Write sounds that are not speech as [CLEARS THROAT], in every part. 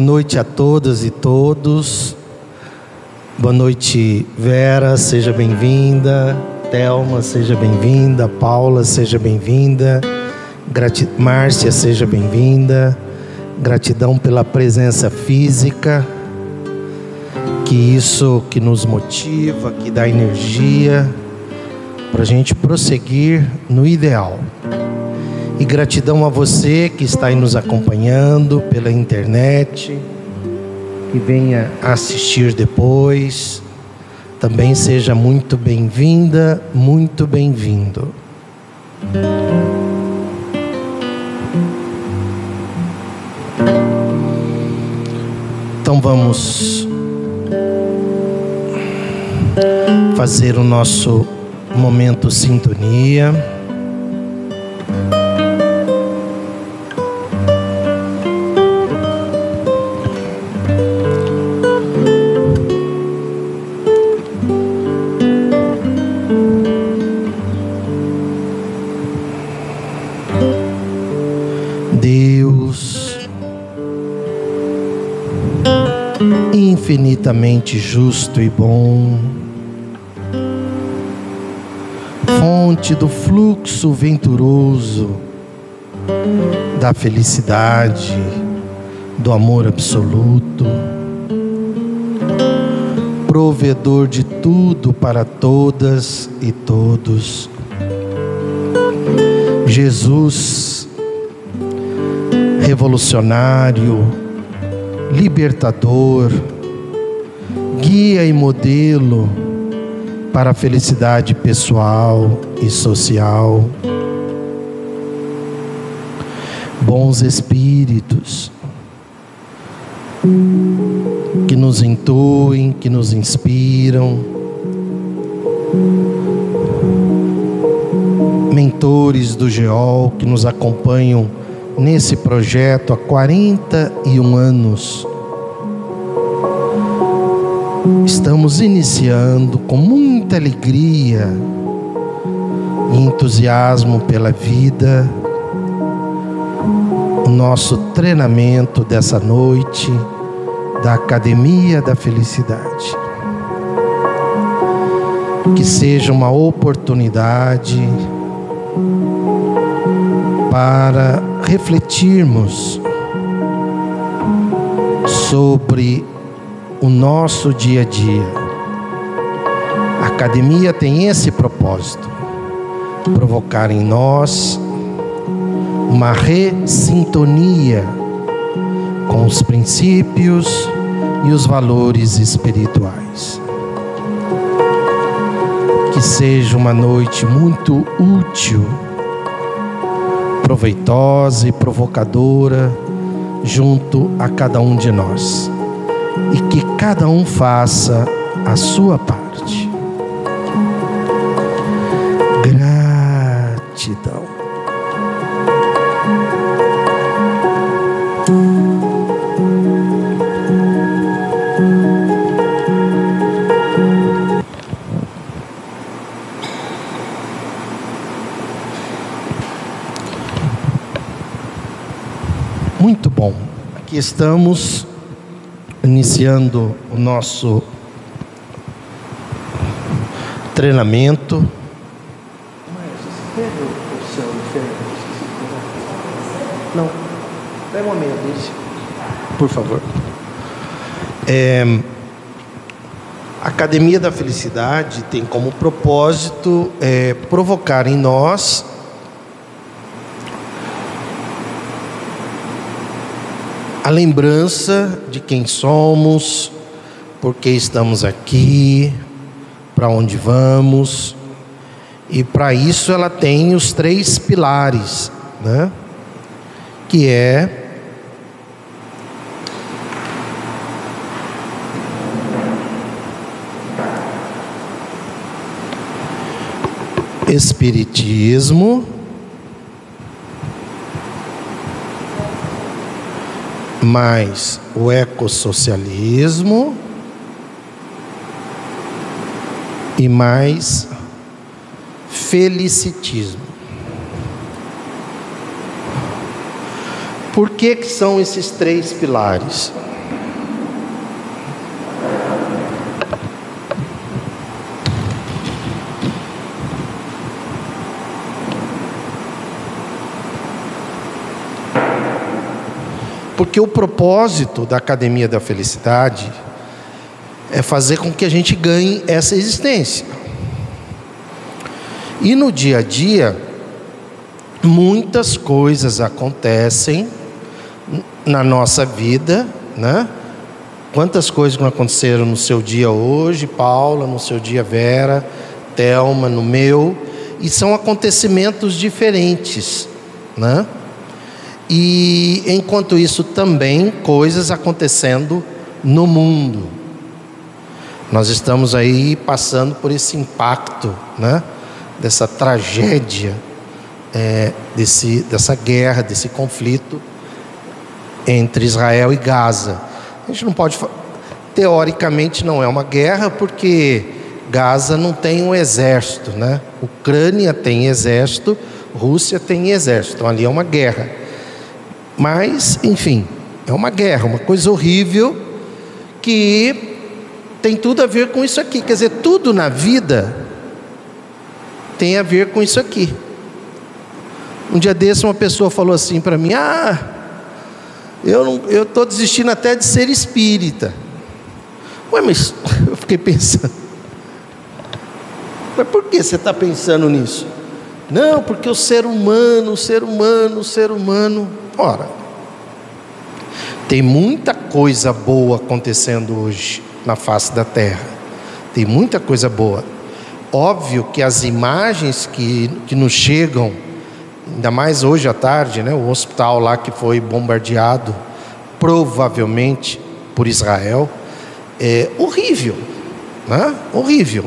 Boa noite a todas e todos. Boa noite, Vera, seja bem-vinda. Thelma, seja bem-vinda. Paula, seja bem-vinda. Grati... Márcia, seja bem-vinda. Gratidão pela presença física. Que isso que nos motiva, que dá energia para a gente prosseguir no ideal. E gratidão a você que está aí nos acompanhando pela internet, que venha assistir depois. Também seja muito bem-vinda, muito bem-vindo. Então vamos fazer o nosso momento sintonia. Justo e bom, fonte do fluxo venturoso da felicidade, do amor absoluto, provedor de tudo para todas e todos. Jesus, revolucionário, libertador, guia e modelo para a felicidade pessoal e social. Bons espíritos que nos intuem, que nos inspiram, mentores do GEOL que nos acompanham nesse projeto há 41 anos Estamos iniciando com muita alegria e entusiasmo pela vida o nosso treinamento dessa noite da Academia da Felicidade. Que seja uma oportunidade para refletirmos sobre o nosso dia a dia. A academia tem esse propósito: provocar em nós uma ressintonia com os princípios e os valores espirituais. Que seja uma noite muito útil, proveitosa e provocadora junto a cada um de nós e que cada um faça a sua parte. Gratidão. Muito bom. Aqui estamos iniciando o nosso treinamento. Não, pega uma meia dúzia, por favor. É, a Academia da Felicidade tem como propósito é, provocar em nós a lembrança de quem somos, por que estamos aqui, para onde vamos. E para isso ela tem os três pilares, né? Que é Espiritismo, mais o ecossocialismo e mais felicitismo. Por que, que são esses três pilares? Porque o propósito da Academia da Felicidade é fazer com que a gente ganhe essa existência. E no dia a dia, muitas coisas acontecem na nossa vida, né? Quantas coisas não aconteceram no seu dia hoje, Paula, no seu dia Vera, Telma, no meu, e são acontecimentos diferentes, né? E enquanto isso também coisas acontecendo no mundo. Nós estamos aí passando por esse impacto, né? Dessa tragédia, é, desse, dessa guerra, desse conflito entre Israel e Gaza. A gente não pode, teoricamente, não é uma guerra porque Gaza não tem um exército, né? Ucrânia tem exército, Rússia tem exército, então ali é uma guerra. Mas, enfim, é uma guerra, uma coisa horrível que tem tudo a ver com isso aqui. Quer dizer, tudo na vida tem a ver com isso aqui. Um dia desse uma pessoa falou assim para mim: "Ah, eu eu tô desistindo até de ser espírita". Ué, mas [LAUGHS] eu fiquei pensando. Mas por que você está pensando nisso? Não, porque o ser humano, o ser humano, o ser humano. Ora, tem muita coisa boa acontecendo hoje na face da terra. Tem muita coisa boa. Óbvio que as imagens que, que nos chegam, ainda mais hoje à tarde, né, o hospital lá que foi bombardeado, provavelmente por Israel, é horrível, né? horrível.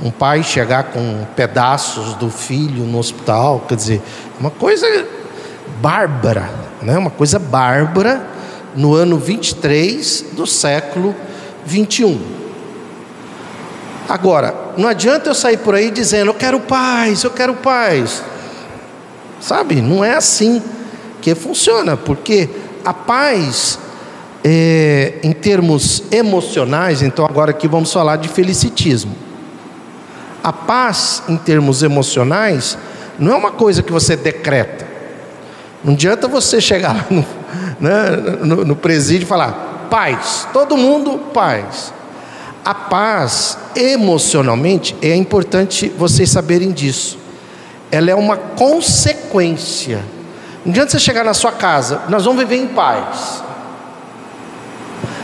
Um pai chegar com pedaços do filho no hospital, quer dizer, uma coisa bárbara, né? uma coisa bárbara no ano 23 do século 21. Agora, não adianta eu sair por aí dizendo eu quero paz, eu quero paz. Sabe, não é assim que funciona, porque a paz, é, em termos emocionais, então agora aqui vamos falar de felicitismo. A paz, em termos emocionais, não é uma coisa que você decreta. Não adianta você chegar no, né, no, no presídio e falar: paz, todo mundo paz. A paz, emocionalmente, é importante vocês saberem disso. Ela é uma consequência. Não adianta você chegar na sua casa, nós vamos viver em paz.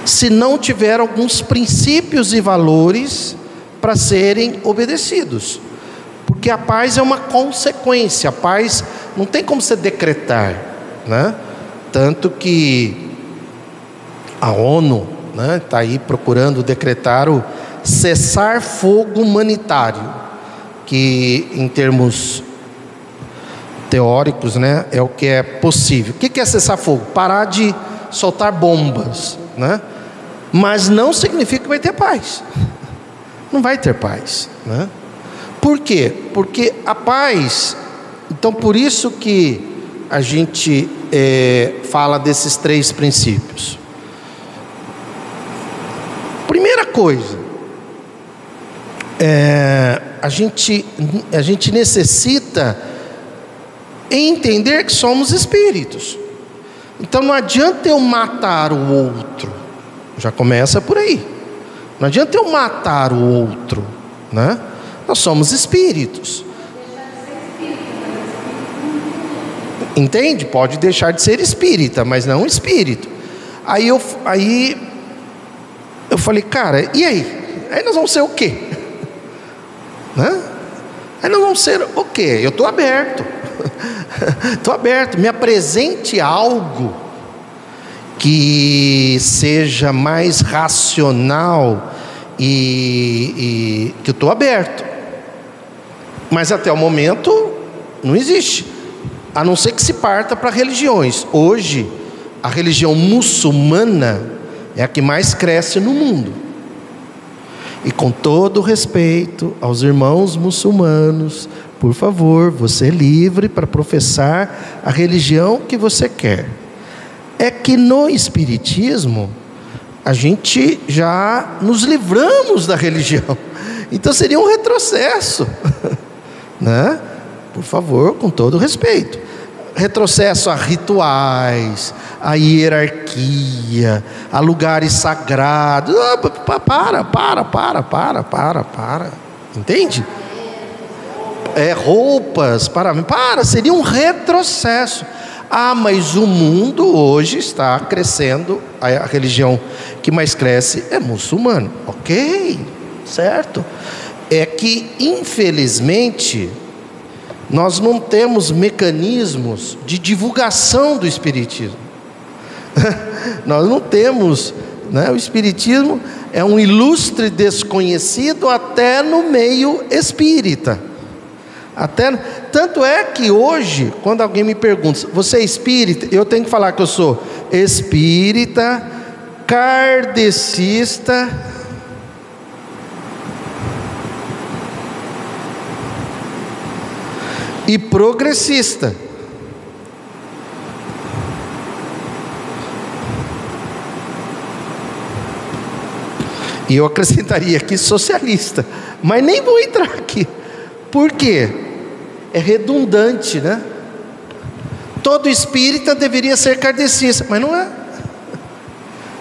Se não tiver alguns princípios e valores para serem obedecidos. Porque a paz é uma consequência, a paz não tem como você decretar, né? Tanto que a ONU está né, tá aí procurando decretar o cessar fogo humanitário, que em termos teóricos né, é o que é possível. O que é cessar fogo? Parar de soltar bombas, né? mas não significa que vai ter paz. [LAUGHS] Não vai ter paz. Né? Por quê? Porque a paz então, por isso que a gente é, fala desses três princípios. Primeira coisa, é, a, gente, a gente necessita entender que somos espíritos. Então não adianta eu matar o outro, já começa por aí. Não adianta eu matar o outro, né? Nós somos espíritos. Entende? Pode deixar de ser espírita, mas não espírito. Aí eu, aí eu falei, cara, e aí? Aí nós vamos ser o quê? [LAUGHS] Né? Aí nós vamos ser o quê? Eu estou aberto. [LAUGHS] Estou aberto. Me apresente algo que seja mais racional e, e que eu estou aberto. Mas até o momento não existe, a não ser que se parta para religiões. Hoje, a religião muçulmana é a que mais cresce no mundo. E com todo respeito aos irmãos muçulmanos, por favor, você é livre para professar a religião que você quer. É que no Espiritismo, a gente já nos livramos da religião. Então seria um retrocesso. [LAUGHS] Né? Por favor, com todo respeito. Retrocesso a rituais, a hierarquia, a lugares sagrados. Ah, para, para, para, para, para, para. Entende? É, roupas, para, para, seria um retrocesso. Ah, mas o mundo hoje está crescendo, a religião que mais cresce é muçulmano. Ok, certo é que, infelizmente, nós não temos mecanismos de divulgação do Espiritismo. [LAUGHS] nós não temos, né? o Espiritismo é um ilustre desconhecido até no meio espírita. Até, tanto é que hoje, quando alguém me pergunta, você é espírita? Eu tenho que falar que eu sou espírita, kardecista, e progressista. E eu acrescentaria aqui socialista, mas nem vou entrar aqui. Por quê? É redundante, né? Todo espírita deveria ser kardecista, mas não é.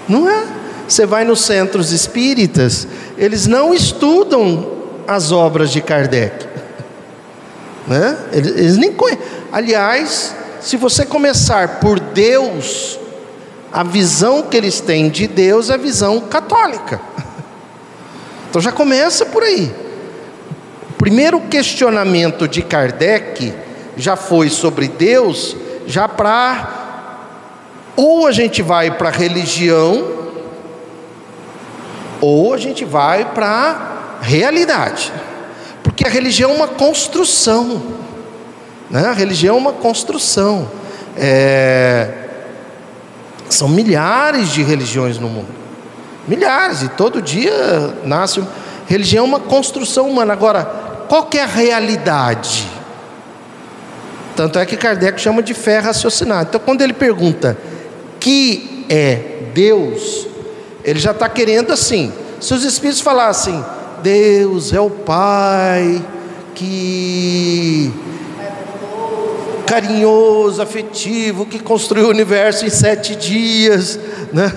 Não é. Você vai nos centros espíritas, eles não estudam as obras de Kardec. Né? Eles, eles nem conhecem. Aliás, se você começar por Deus, a visão que eles têm de Deus é a visão católica. [LAUGHS] Então já começa por aí. O primeiro questionamento de Kardec já foi sobre Deus, já para ou a gente vai para a religião, ou a gente vai para a realidade. Porque a religião é uma construção. Né? A religião é uma construção. É... São milhares de religiões no mundo. Milhares, e todo dia nasce. Religião é uma construção humana. Agora, qual é a realidade? Tanto é que Kardec chama de fé raciocinada. Então, quando ele pergunta que é Deus, ele já está querendo assim. Se os espíritos falassem, Deus é o Pai que carinhoso, afetivo, que construiu o universo em sete dias, né?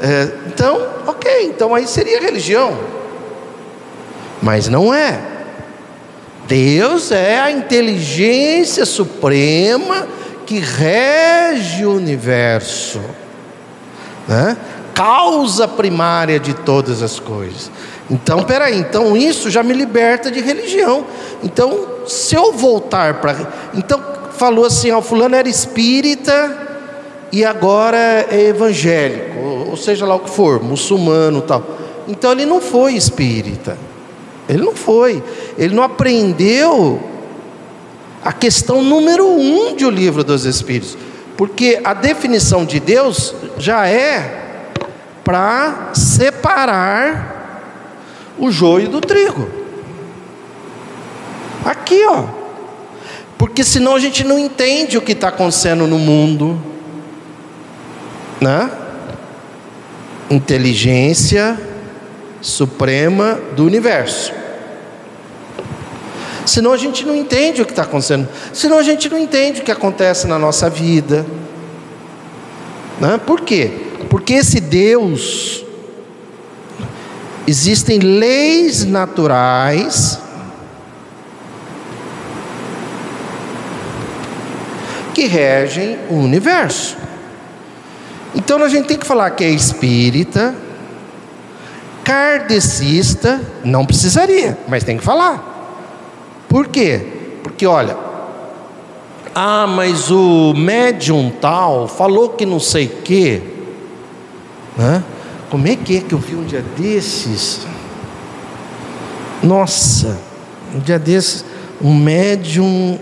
É, então, ok, então aí seria religião, mas não é. Deus é a inteligência suprema que rege o universo, né? causa primária de todas as coisas. Então, peraí, então isso já me liberta de religião. Então, se eu voltar para. Então, falou assim: ó, Fulano era espírita e agora é evangélico, ou seja lá o que for, muçulmano tal. Então, ele não foi espírita. Ele não foi. Ele não aprendeu a questão número um de O Livro dos Espíritos. Porque a definição de Deus já é para separar o joio do trigo. Aqui, ó. Porque senão a gente não entende o que está acontecendo no mundo, né? Inteligência suprema do universo. Senão a gente não entende o que está acontecendo. Senão a gente não entende o que acontece na nossa vida. Né? Por quê? Porque esse Deus Existem leis naturais que regem o universo. Então a gente tem que falar que é espírita, kardecista, não precisaria, mas tem que falar. Por quê? Porque olha, ah, mas o médium tal falou que não sei o quê. Né? Como é que é que eu vi um dia desses? Nossa, um dia desses, um médium,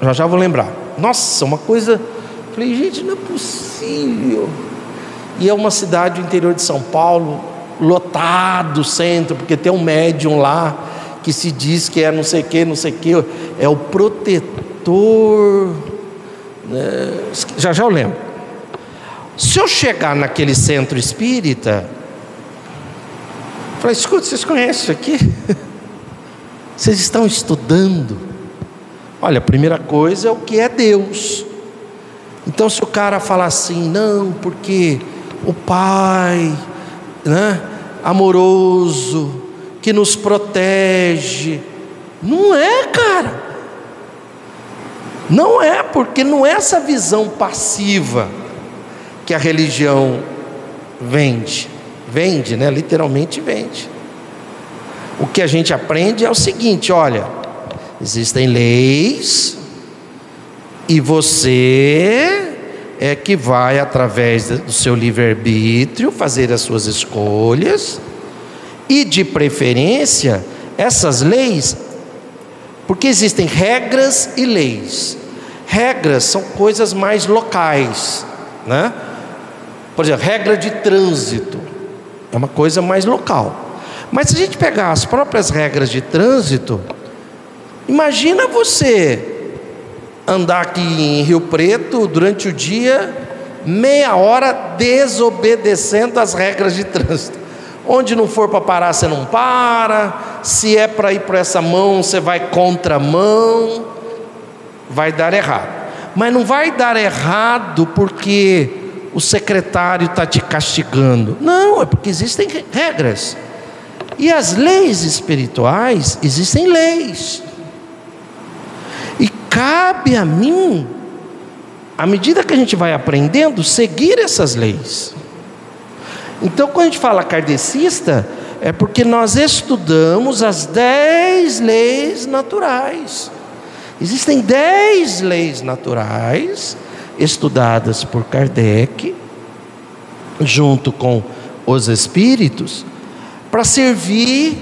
já já vou lembrar. Nossa, uma coisa. Falei, gente, não é possível. E é uma cidade do interior de São Paulo, lotado centro, porque tem um médium lá que se diz que é não sei o que, não sei o que, é o protetor. Né? Já já eu lembro. Se eu chegar naquele centro espírita, falei, escuta, vocês conhecem isso aqui? [LAUGHS] Vocês estão estudando? Olha, a primeira coisa é o que é Deus. Então, se o cara falar assim, não, porque o Pai, né, amoroso, que nos protege, não é, cara. Não é, porque não é essa visão passiva que a religião vende. Vende, né? Literalmente vende. O que a gente aprende é o seguinte: olha, existem leis e você é que vai, através do seu livre-arbítrio, fazer as suas escolhas e, de preferência, essas leis, porque existem regras e leis. Regras são coisas mais locais, né? Por exemplo, regra de trânsito é uma coisa mais local. Mas se a gente pegar as próprias regras de trânsito, imagina você andar aqui em Rio Preto durante o dia, meia hora desobedecendo as regras de trânsito. Onde não for para parar, você não para. Se é para ir para essa mão, você vai contra a mão. Vai dar errado. Mas não vai dar errado porque o secretário está te castigando. Não, é porque existem regras. E as leis espirituais, existem leis. E cabe a mim, à medida que a gente vai aprendendo, seguir essas leis. Então, quando a gente fala kardecista, é porque nós estudamos as dez leis naturais. Existem dez leis naturais estudadas por Kardec, junto com os espíritos, para servir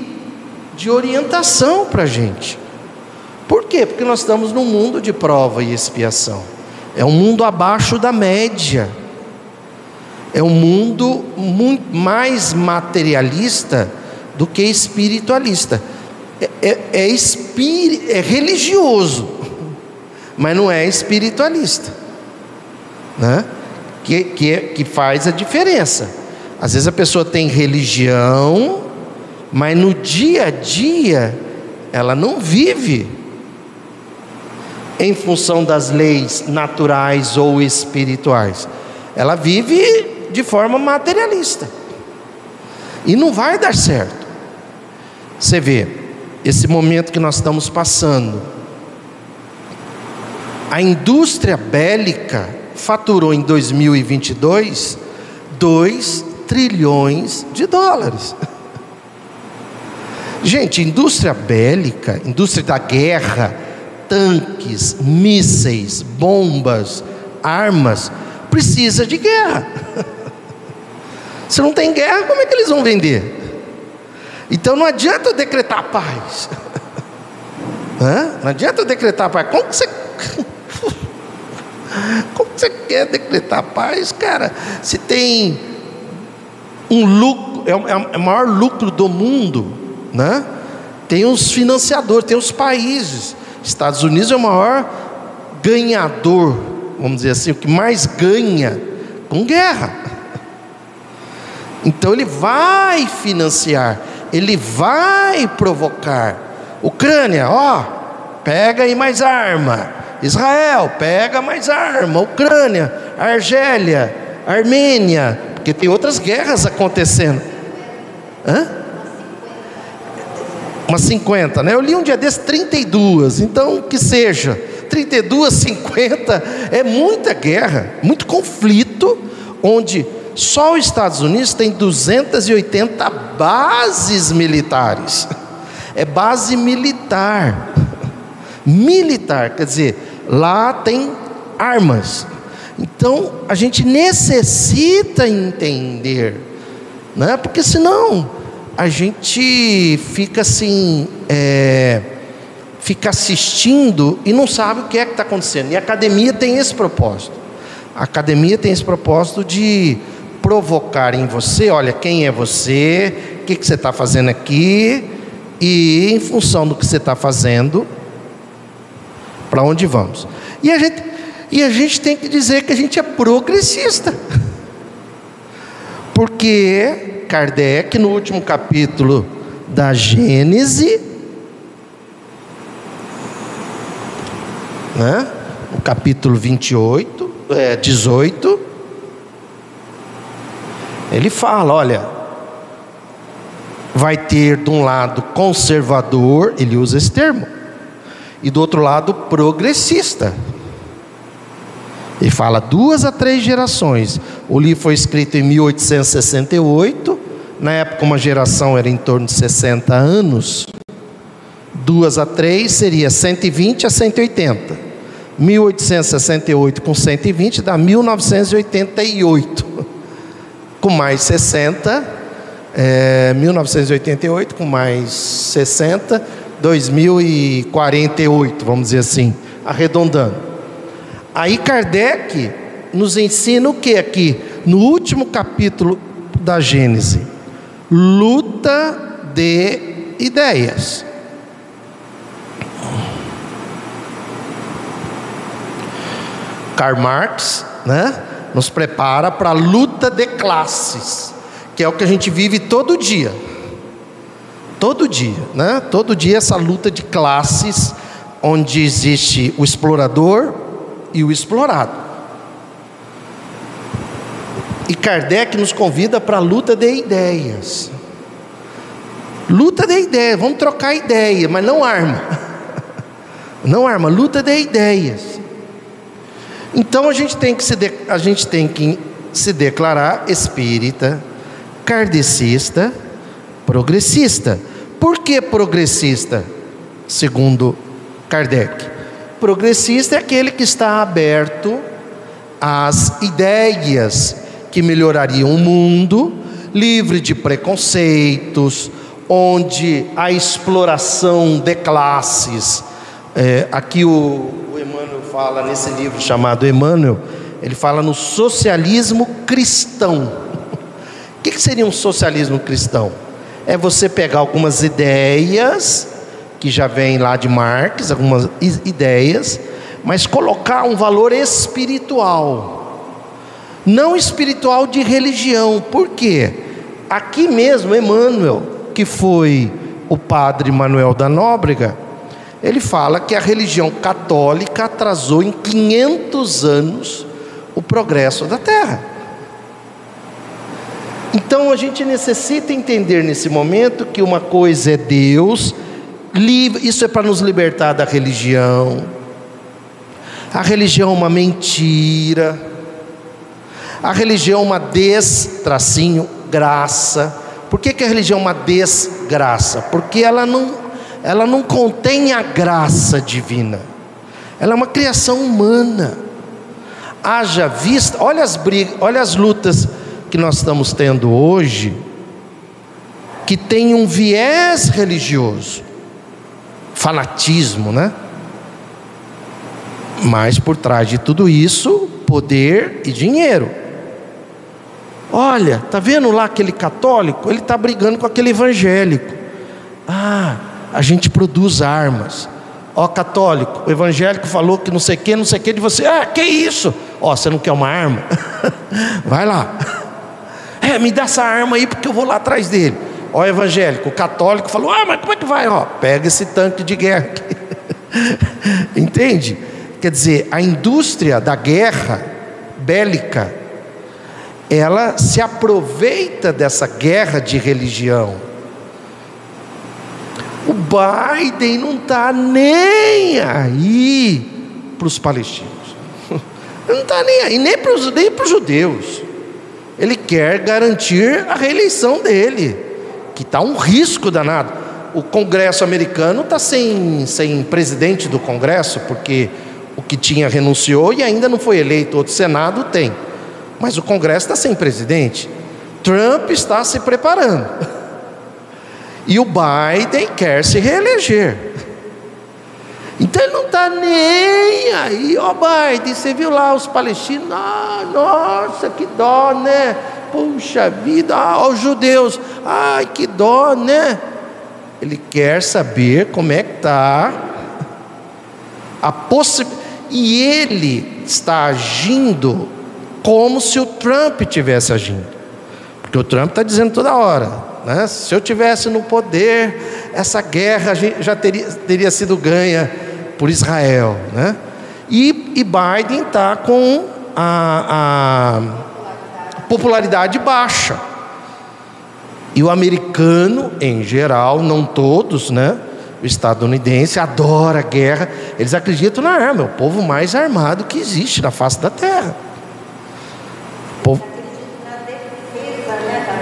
de orientação para a gente. Por quê? Porque nós estamos num mundo de prova e expiação. É um mundo abaixo da média. É um mundo muito mais materialista do que espiritualista. É, é, é, espir, é religioso, mas não é espiritualista. Né? Que, que, que faz a diferença. Às vezes a pessoa tem religião, mas no dia a dia ela não vive em função das leis naturais ou espirituais. Ela vive de forma materialista. E não vai dar certo. Você vê, esse momento que nós estamos passando, a indústria bélica faturou em 2022 2 trilhões de dólares. [LAUGHS] Gente, indústria bélica, indústria da guerra, tanques, mísseis, bombas, armas, precisa de guerra. [LAUGHS] Se não tem guerra, como é que eles vão vender? Então não adianta decretar paz. [LAUGHS] Não adianta decretar paz. Como que você. Como você quer decretar paz, cara? Se tem um lucro, é, é, é o maior lucro do mundo, né? Tem os financiadores, tem os países. Estados Unidos é o maior ganhador, vamos dizer assim, o que mais ganha com guerra. Então ele vai financiar, ele vai provocar. Ucrânia, ó, pega aí mais arma. Israel, pega mais arma. Ucrânia, Argélia, Armênia, porque tem outras guerras acontecendo. Hã? Umas 50, né? Eu li um dia desses 32, então que seja. 32, 50, é muita guerra, muito conflito, onde só os Estados Unidos tem 280 bases militares. É base militar. Militar, quer dizer, lá tem armas. Então a gente necessita entender, né? porque senão a gente fica assim, é, fica assistindo e não sabe o que é que está acontecendo. E a academia tem esse propósito. A academia tem esse propósito de provocar em você, olha, quem é você, o que, que você está fazendo aqui, e em função do que você está fazendo, para onde vamos. E a, gente, e a gente tem que dizer que a gente é progressista. Porque Kardec, no último capítulo da Gênese, né? no capítulo 28, é, 18, ele fala: olha, vai ter de um lado conservador, ele usa esse termo, e do outro lado progressista. Ele fala duas a três gerações. O livro foi escrito em 1868. Na época, uma geração era em torno de 60 anos. Duas a três seria 120 a 180. 1868 com 120 dá 1988 com mais 60, é, 1988 com mais 60, 2048, vamos dizer assim, arredondando. Aí Kardec nos ensina o que aqui? No último capítulo da Gênese: luta de ideias. Karl Marx, né? nos prepara para a luta de classes, que é o que a gente vive todo dia. Todo dia, né? Todo dia essa luta de classes, onde existe o explorador e o explorado. E Kardec nos convida para a luta de ideias. Luta de ideias, vamos trocar ideia, mas não arma. [LAUGHS] Não arma, luta de ideias. Então a gente tem que se, de, a gente tem que se declarar espírita, kardecista, progressista. Por que progressista? Segundo Kardec. Progressista é aquele que está aberto às ideias que melhorariam o mundo, livre de preconceitos, onde a exploração de classes. É, aqui o, fala nesse livro chamado Emmanuel, ele fala no socialismo cristão. [LAUGHS] O que seria um socialismo cristão? É você pegar algumas ideias que já vêm lá de Marx, algumas ideias, mas colocar um valor espiritual, não espiritual de religião. Por quê? Aqui mesmo, Emmanuel, que foi o padre Manuel da Nóbrega, ele fala que a religião católica atrasou em 500 anos o progresso da terra. Então a gente necessita entender nesse momento que uma coisa é Deus, isso é para nos libertar da religião. A religião é uma mentira. A religião é uma des-tracinho, graça. Por que, que a religião é uma desgraça? Porque ela não ela não contém a graça divina. Ela é uma criação humana. Haja vista, olha as brigas, olha as lutas que nós estamos tendo hoje, que tem um viés religioso, fanatismo, né? Mas por trás de tudo isso, poder e dinheiro. Olha, tá vendo lá aquele católico? Ele está brigando com aquele evangélico. Ah, a gente produz armas. Ó, católico, o evangélico falou que não sei o que, não sei o que de você. Ah, que isso? Ó, você não quer uma arma? [LAUGHS] Vai lá. É, me dá essa arma aí porque eu vou lá atrás dele. Ó, evangélico, o católico falou: Ah, mas como é que vai? Ó, pega esse tanque de guerra aqui. [LAUGHS] Entende? Quer dizer, a indústria da guerra bélica, ela se aproveita dessa guerra de religião o Biden não está nem aí para os palestinos. [LAUGHS] Não está nem aí, nem para os nem os judeus. Ele quer garantir a reeleição dele, que está um risco danado. O Congresso americano está sem, sem presidente do Congresso, porque o que tinha renunciou e ainda não foi eleito. Outro Senado tem, mas o Congresso está sem presidente. Trump está se preparando. [LAUGHS] E o Biden quer se reeleger. Então ele não está nem aí, ó oh, Biden, você viu lá os palestinos, ah, nossa, que dó, né? Puxa vida, ah, os judeus, ai, que dó, né? Ele quer saber como é que está a possibilidade. E ele está agindo como se o Trump tivesse agindo. Porque o Trump está dizendo toda hora, né? se eu tivesse no poder, essa guerra já teria, teria sido ganha por Israel. Né? E, e Biden está com a, a popularidade baixa. E o americano, em geral, não todos, né? O estadunidense adora a guerra, eles acreditam na arma, é o povo mais armado que existe na face da terra. Povo...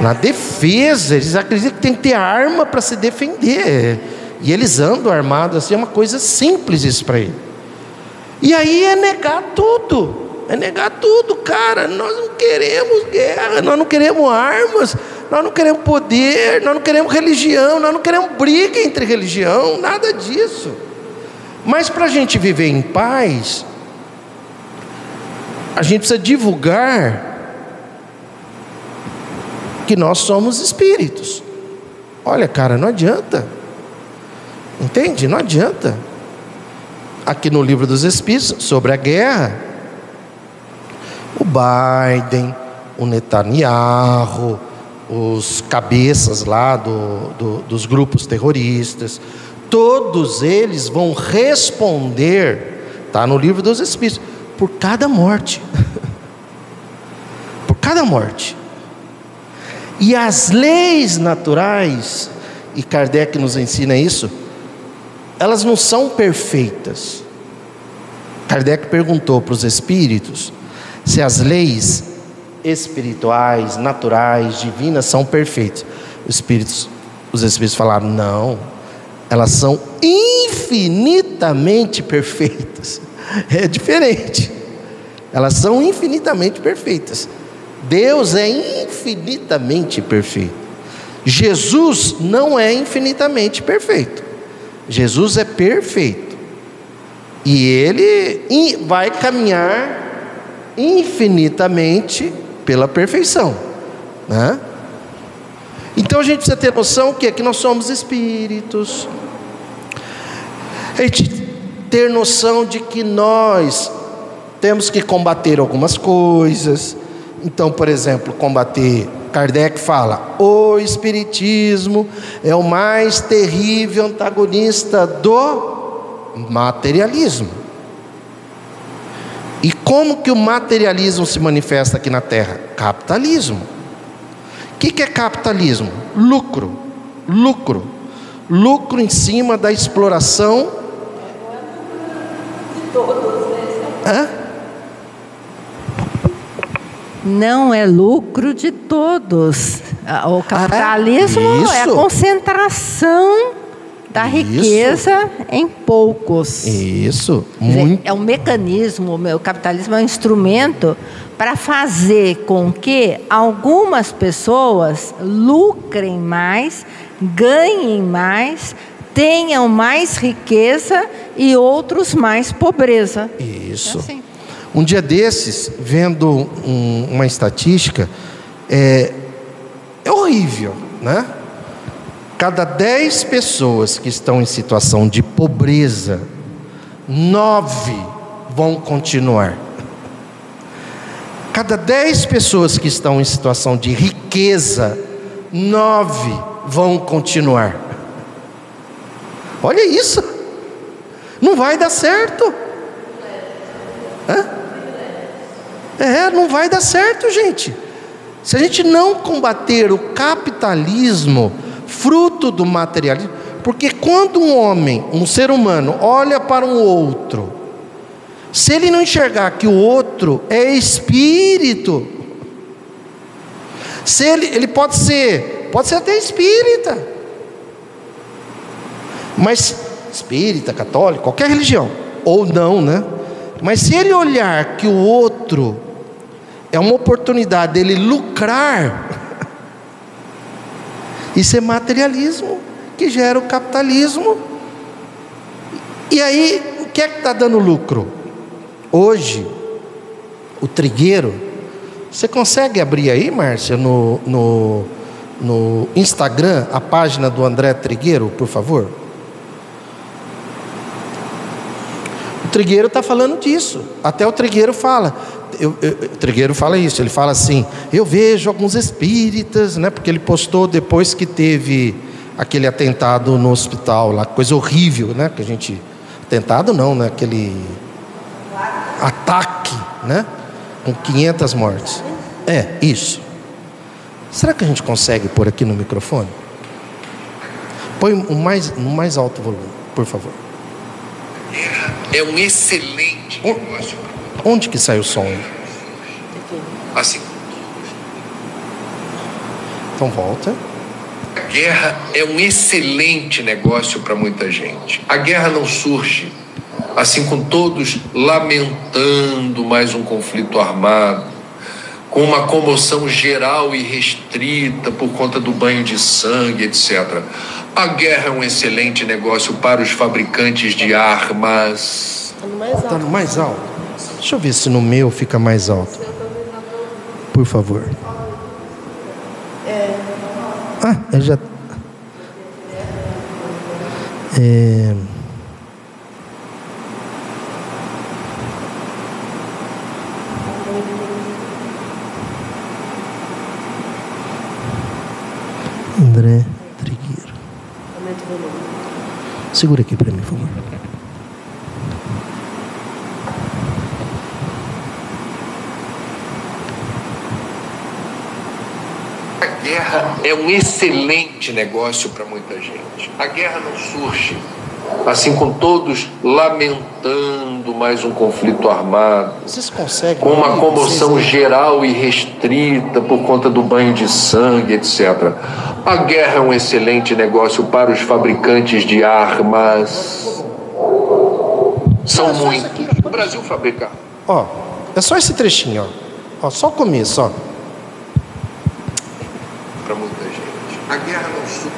Na defesa, eles acreditam que tem que ter arma para se defender. E eles andam armados assim, é uma coisa simples isso para ele. E aí é negar tudo. É negar tudo, cara. Nós não queremos guerra, nós não queremos armas, nós não queremos poder, nós não queremos religião, nós não queremos briga entre religião, nada disso. Mas para a gente viver em paz, a gente precisa divulgar que nós somos espíritos. Olha, cara, não adianta. Entende? Não adianta. Aqui no livro dos Espíritos, sobre a guerra, o Biden, o Netanyahu, os cabeças lá do, do, dos grupos terroristas, todos eles vão responder, está no livro dos Espíritos, por cada morte. [LAUGHS] por cada morte. E as leis naturais, e Kardec nos ensina isso, elas não são perfeitas. Kardec perguntou para os espíritos se as leis espirituais, naturais, divinas são perfeitas. Os espíritos, os espíritos falaram: "Não, elas são infinitamente perfeitas". [LAUGHS] É diferente. Elas são infinitamente perfeitas. Deus é infinitamente perfeito. Jesus não é infinitamente perfeito. Jesus é perfeito. E ele vai caminhar infinitamente pela perfeição. Né? Então a gente precisa ter noção que, que nós somos espíritos. A gente ter noção de que nós temos que combater algumas coisas. Então, por exemplo, combater Kardec fala: o Espiritismo é o mais terrível antagonista do materialismo. E como que o materialismo se manifesta aqui na Terra? Capitalismo. O que, que é capitalismo? Lucro. Lucro. Lucro em cima da exploração. De todos, né? Hã? Não é lucro de todos. O capitalismo ah, é a concentração da riqueza Isso. em poucos. Isso. Muito. É um mecanismo, o capitalismo é um instrumento para fazer com que algumas pessoas lucrem mais, ganhem mais, tenham mais riqueza e outros mais pobreza. Isso. É assim. Um dia desses, vendo um, uma estatística, é, é horrível, né? Cada dez pessoas que estão em situação de pobreza, nove vão continuar. Cada dez pessoas que estão em situação de riqueza, nove vão continuar. Olha isso, não vai dar certo. Hã? É, não vai dar certo, gente. Se a gente não combater o capitalismo, fruto do materialismo, porque quando um homem, um ser humano, olha para um outro, se ele não enxergar que o outro é espírito, Se ele, ele pode ser, pode ser até espírita. Mas espírita, católico, qualquer religião, ou não, né? Mas se ele olhar que o outro é uma oportunidade dele lucrar, isso é materialismo que gera o capitalismo. E aí, o que é que está dando lucro? Hoje, o trigueiro, você consegue abrir aí, Márcia, no, no, no Instagram, a página do André Trigueiro, por favor? O trigueiro está falando disso. Até o trigueiro fala. Eu, eu, o trigueiro fala isso. Ele fala assim: Eu vejo alguns espíritas, né? Porque ele postou depois que teve aquele atentado no hospital lá, coisa horrível, né? Que a gente atentado não, né? Aquele ataque, né? Com 500 mortes. É, isso. Será que a gente consegue pôr aqui no microfone? Põe o mais, no mais alto volume, por favor. É um excelente negócio. Onde que sai o som? Assim, Então volta. a guerra é um excelente negócio para muita gente. A guerra não surge assim com todos lamentando mais um conflito armado, com uma comoção geral e restrita por conta do banho de sangue, etc. A guerra é um excelente negócio para os fabricantes de armas. Está no mais alto. Deixa eu ver se no meu fica mais alto. Por favor. Ah, eu já. É... André Trigueiro. Segura aqui para mim, por favor. A guerra é um excelente negócio para muita gente. A guerra não surge assim com todos lamentando mais um conflito armado, Vocês conseguem? com uma comoção Vocês- geral e restrita por conta do banho de sangue, etc. A guerra é um excelente negócio para os fabricantes de armas. São muitos. O Brasil fabrica Ó, é só esse trechinho, ó. Ó, só o começo, ó. para muita gente. A guerra não surge.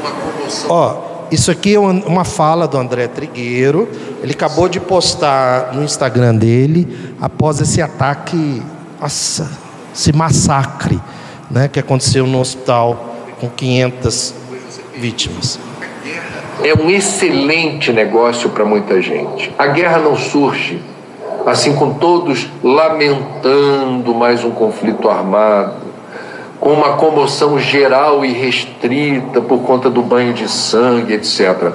Uma comoção. Ó, isso aqui é uma uma fala do André Trigueiro. Ele acabou de postar no Instagram dele após esse ataque, nossa, esse massacre, né, que aconteceu no hospital com 500 vítimas. é um excelente negócio para muita gente. A guerra não surge assim com todos lamentando mais um conflito armado, com uma comoção geral e restrita por conta do banho de sangue, etc.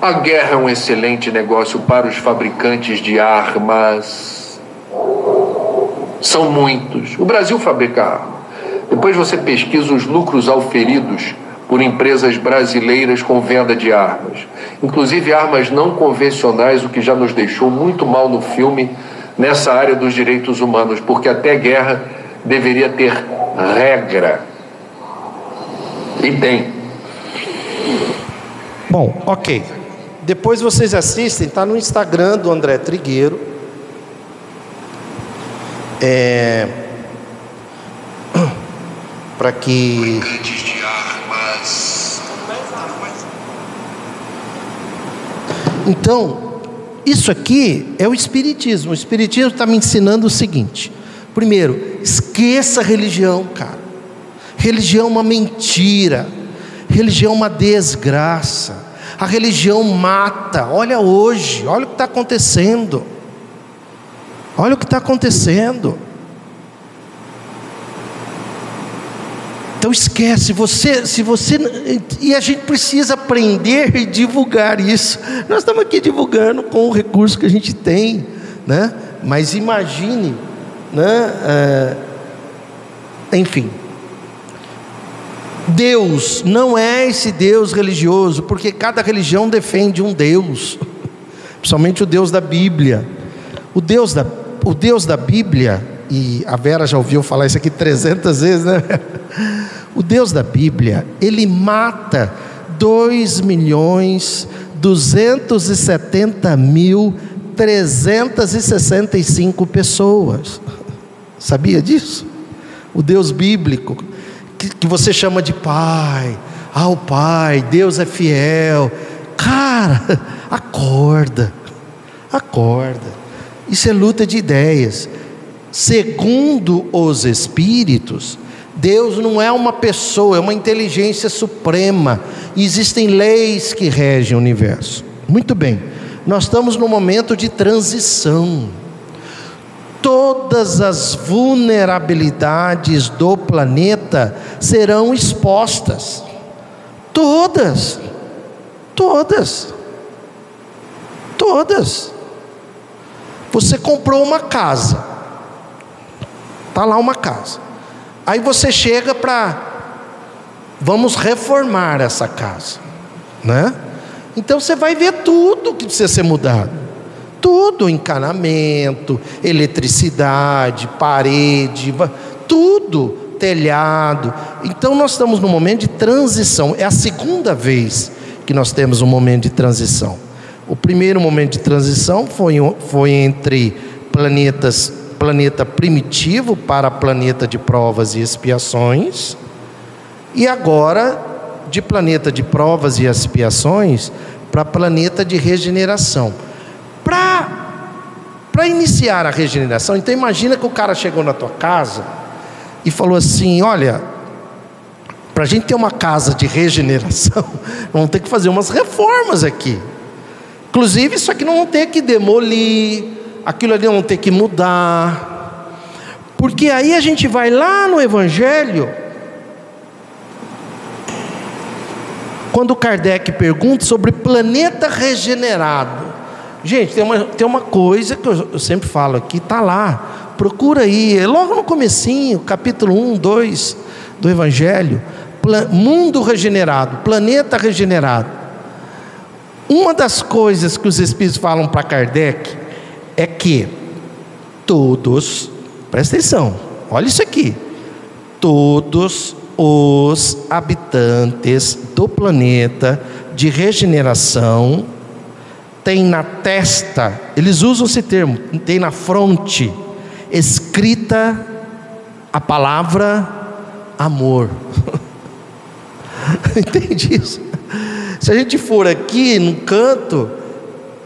A guerra é um excelente negócio para os fabricantes de armas. São muitos. O Brasil fabrica arma. Depois você pesquisa os lucros auferidos por empresas brasileiras com venda de armas, inclusive armas não convencionais, o que já nos deixou muito mal no filme nessa área dos direitos humanos, porque até guerra deveria ter regra. E tem. Bom, ok. Depois vocês assistem, tá no Instagram do André Trigueiro. É... [CLEARS THROAT] Para que. Então, isso aqui é o Espiritismo. O Espiritismo está me ensinando o seguinte: primeiro, esqueça a religião, cara. Religião é uma mentira, religião é uma desgraça. A religião mata. Olha hoje, olha o que está acontecendo. Olha o que está acontecendo. Então esquece, você, se você e a gente precisa aprender e divulgar isso. Nós estamos aqui divulgando com o recurso que a gente tem, né? Mas imagine, né? É, enfim, Deus não é esse Deus religioso, porque cada religião defende um Deus, [LAUGHS] principalmente o Deus da Bíblia. O Deus da, o Deus da Bíblia e a Vera já ouviu falar isso aqui 300 vezes, né? [LAUGHS] O Deus da Bíblia, ele mata 2 milhões 270 mil 365 pessoas. Sabia disso? O Deus bíblico, que, que você chama de Pai, ah, o Pai, Deus é fiel. Cara, [LAUGHS] acorda, acorda. Isso é luta de ideias. Segundo os Espíritos, Deus não é uma pessoa, é uma inteligência suprema. Existem leis que regem o universo. Muito bem, nós estamos num momento de transição. Todas as vulnerabilidades do planeta serão expostas. Todas. Todas. Todas. Você comprou uma casa. Está lá uma casa. Aí você chega para. Vamos reformar essa casa. Né? Então você vai ver tudo que precisa ser mudado. Tudo, encanamento, eletricidade, parede, tudo, telhado. Então nós estamos num momento de transição. É a segunda vez que nós temos um momento de transição. O primeiro momento de transição foi, foi entre planetas, planeta primitivo para planeta de provas e expiações, e agora de planeta de provas e expiações para planeta de regeneração. Para iniciar a regeneração, então imagina que o cara chegou na tua casa e falou assim: olha, para a gente ter uma casa de regeneração, [LAUGHS] vamos ter que fazer umas reformas aqui. Inclusive, isso aqui não vão ter que demolir, aquilo ali vão ter que mudar. Porque aí a gente vai lá no Evangelho, quando Kardec pergunta sobre planeta regenerado. Gente, tem uma, tem uma coisa que eu, eu sempre falo aqui, está lá. Procura aí, é logo no comecinho, capítulo 1, 2 do Evangelho. mundo regenerado, planeta regenerado. Uma das coisas que os Espíritos falam para Kardec é que todos, presta atenção, olha isso aqui, todos os habitantes do planeta de regeneração têm na testa, eles usam esse termo, tem na fronte, escrita a palavra amor. [LAUGHS] Entende isso? Se a gente for aqui num canto,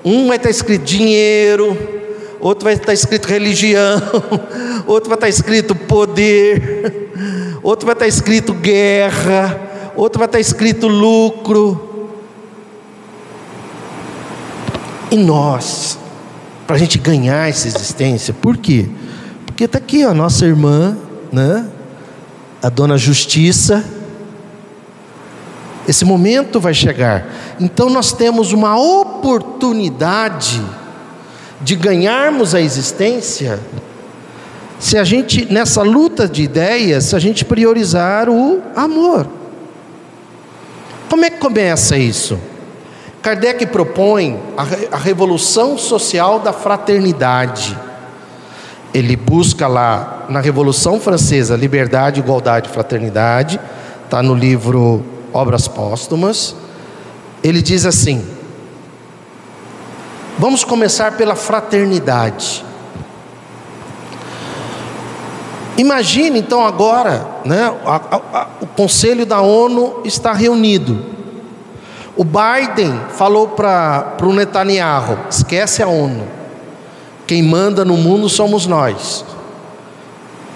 um vai estar escrito dinheiro, outro vai estar escrito religião, [LAUGHS] outro vai estar escrito poder, outro vai estar escrito guerra, outro vai estar escrito lucro. E nós, para a gente ganhar essa existência, por quê? Porque está aqui a nossa irmã, né? a dona Justiça, esse momento vai chegar. Então nós temos uma oportunidade de ganharmos a existência se a gente, nessa luta de ideias, se a gente priorizar o amor. Como é que começa isso? Kardec propõe a, a revolução social da fraternidade. Ele busca lá na Revolução Francesa liberdade, igualdade e fraternidade. Está no livro obras póstumas, ele diz assim: vamos começar pela fraternidade. Imagine então agora, né, a, a, a, o Conselho da ONU está reunido. O Biden falou para o Netanyahu: esquece a ONU. Quem manda no mundo somos nós.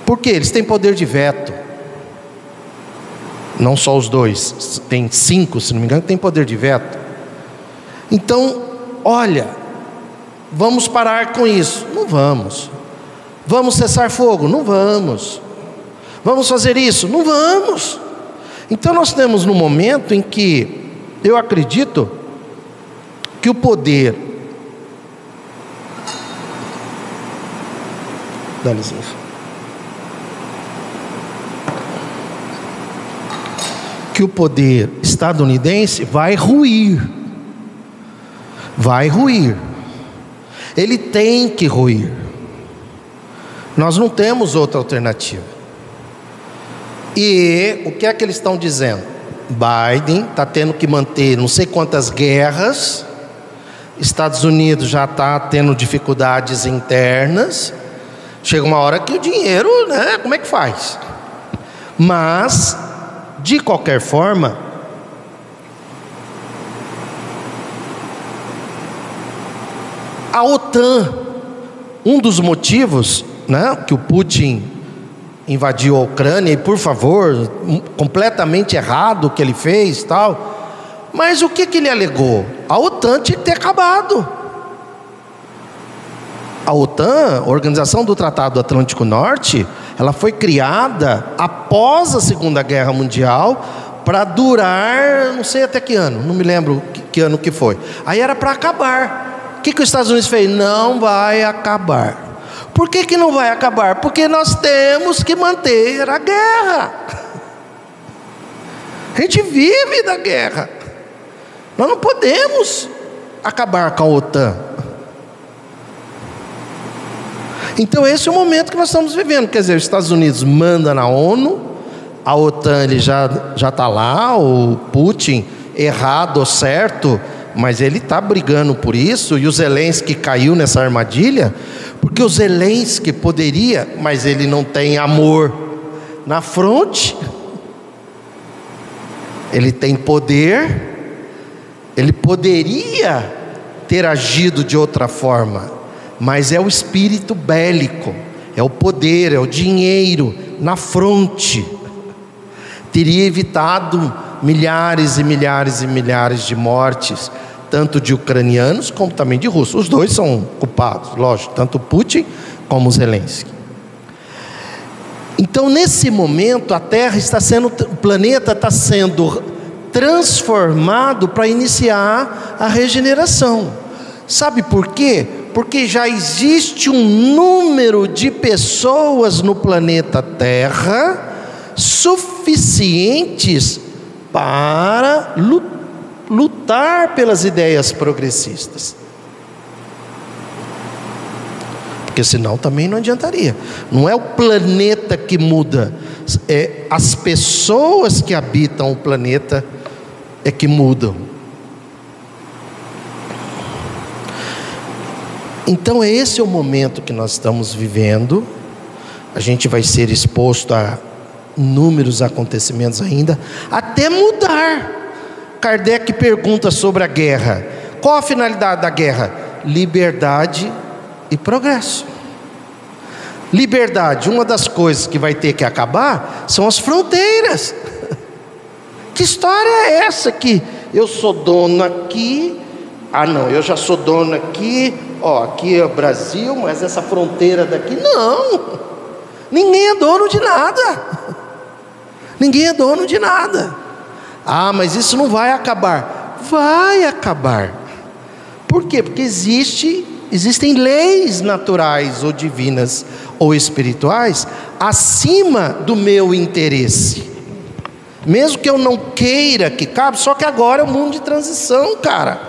Por quê? Eles têm poder de veto. Não só os dois, tem cinco, se não me engano, que tem poder de veto. Então, olha, vamos parar com isso? Não vamos. Vamos cessar fogo? Não vamos. Vamos fazer isso? Não vamos. Então nós temos no momento em que eu acredito que o poder dá licença. que o poder estadunidense vai ruir. Vai ruir. Ele tem que ruir. Nós não temos outra alternativa. E o que é que eles estão dizendo? Biden está tendo que manter não sei quantas guerras, Estados Unidos já está tendo dificuldades internas. Chega uma hora que o dinheiro, né? Como é que faz? Mas, de qualquer forma, a OTAN, um dos motivos né, que o Putin invadiu a Ucrânia, e por favor, completamente errado o que ele fez tal. Mas o que, que ele alegou? A OTAN tinha que ter acabado. A OTAN, Organização do Tratado Atlântico Norte, ela foi criada após a Segunda Guerra Mundial para durar, não sei até que ano, não me lembro que, que ano que foi. Aí era para acabar. O que, que os Estados Unidos fez? Não vai acabar. Por que, que não vai acabar? Porque nós temos que manter a guerra. A gente vive da guerra. Nós não podemos acabar com a OTAN. Então esse é o momento que nós estamos vivendo. Quer dizer, os Estados Unidos manda na ONU, a OTAN ele já já está lá, o Putin errado ou certo, mas ele está brigando por isso e o Zelensky caiu nessa armadilha porque o Zelensky poderia, mas ele não tem amor na fronte. Ele tem poder, ele poderia ter agido de outra forma, mas é o espírito bélico, é o poder, é o dinheiro na fronte. Teria evitado milhares e milhares e milhares de mortes, tanto de ucranianos como também de russos. Os dois são culpados, lógico, tanto Putin como Zelensky. Então, nesse momento, a Terra está sendo, o planeta está sendo transformado para iniciar a regeneração. Sabe por quê? Porque já existe um número de pessoas no planeta Terra suficientes para lutar lutar pelas ideias progressistas. Porque senão também não adiantaria. Não é o planeta que muda, é as pessoas que habitam o planeta é que mudam. Então esse é o momento que nós estamos vivendo. A gente vai ser exposto a inúmeros acontecimentos ainda, até mudar. Kardec pergunta sobre a guerra: qual a finalidade da guerra? Liberdade e progresso. Liberdade, uma das coisas que vai ter que acabar são as fronteiras. [LAUGHS] Que história é essa que eu sou dono aqui? Ah, não, eu já sou dono aqui. Ó, aqui é o Brasil, mas essa fronteira daqui não. Ninguém é dono de nada. [LAUGHS] Ninguém é dono de nada. Ah, mas isso não vai acabar. Vai acabar. Por quê? Porque existe, existem leis naturais ou divinas ou espirituais acima do meu interesse. Mesmo que eu não queira que cabe, só que agora é um mundo de transição, cara.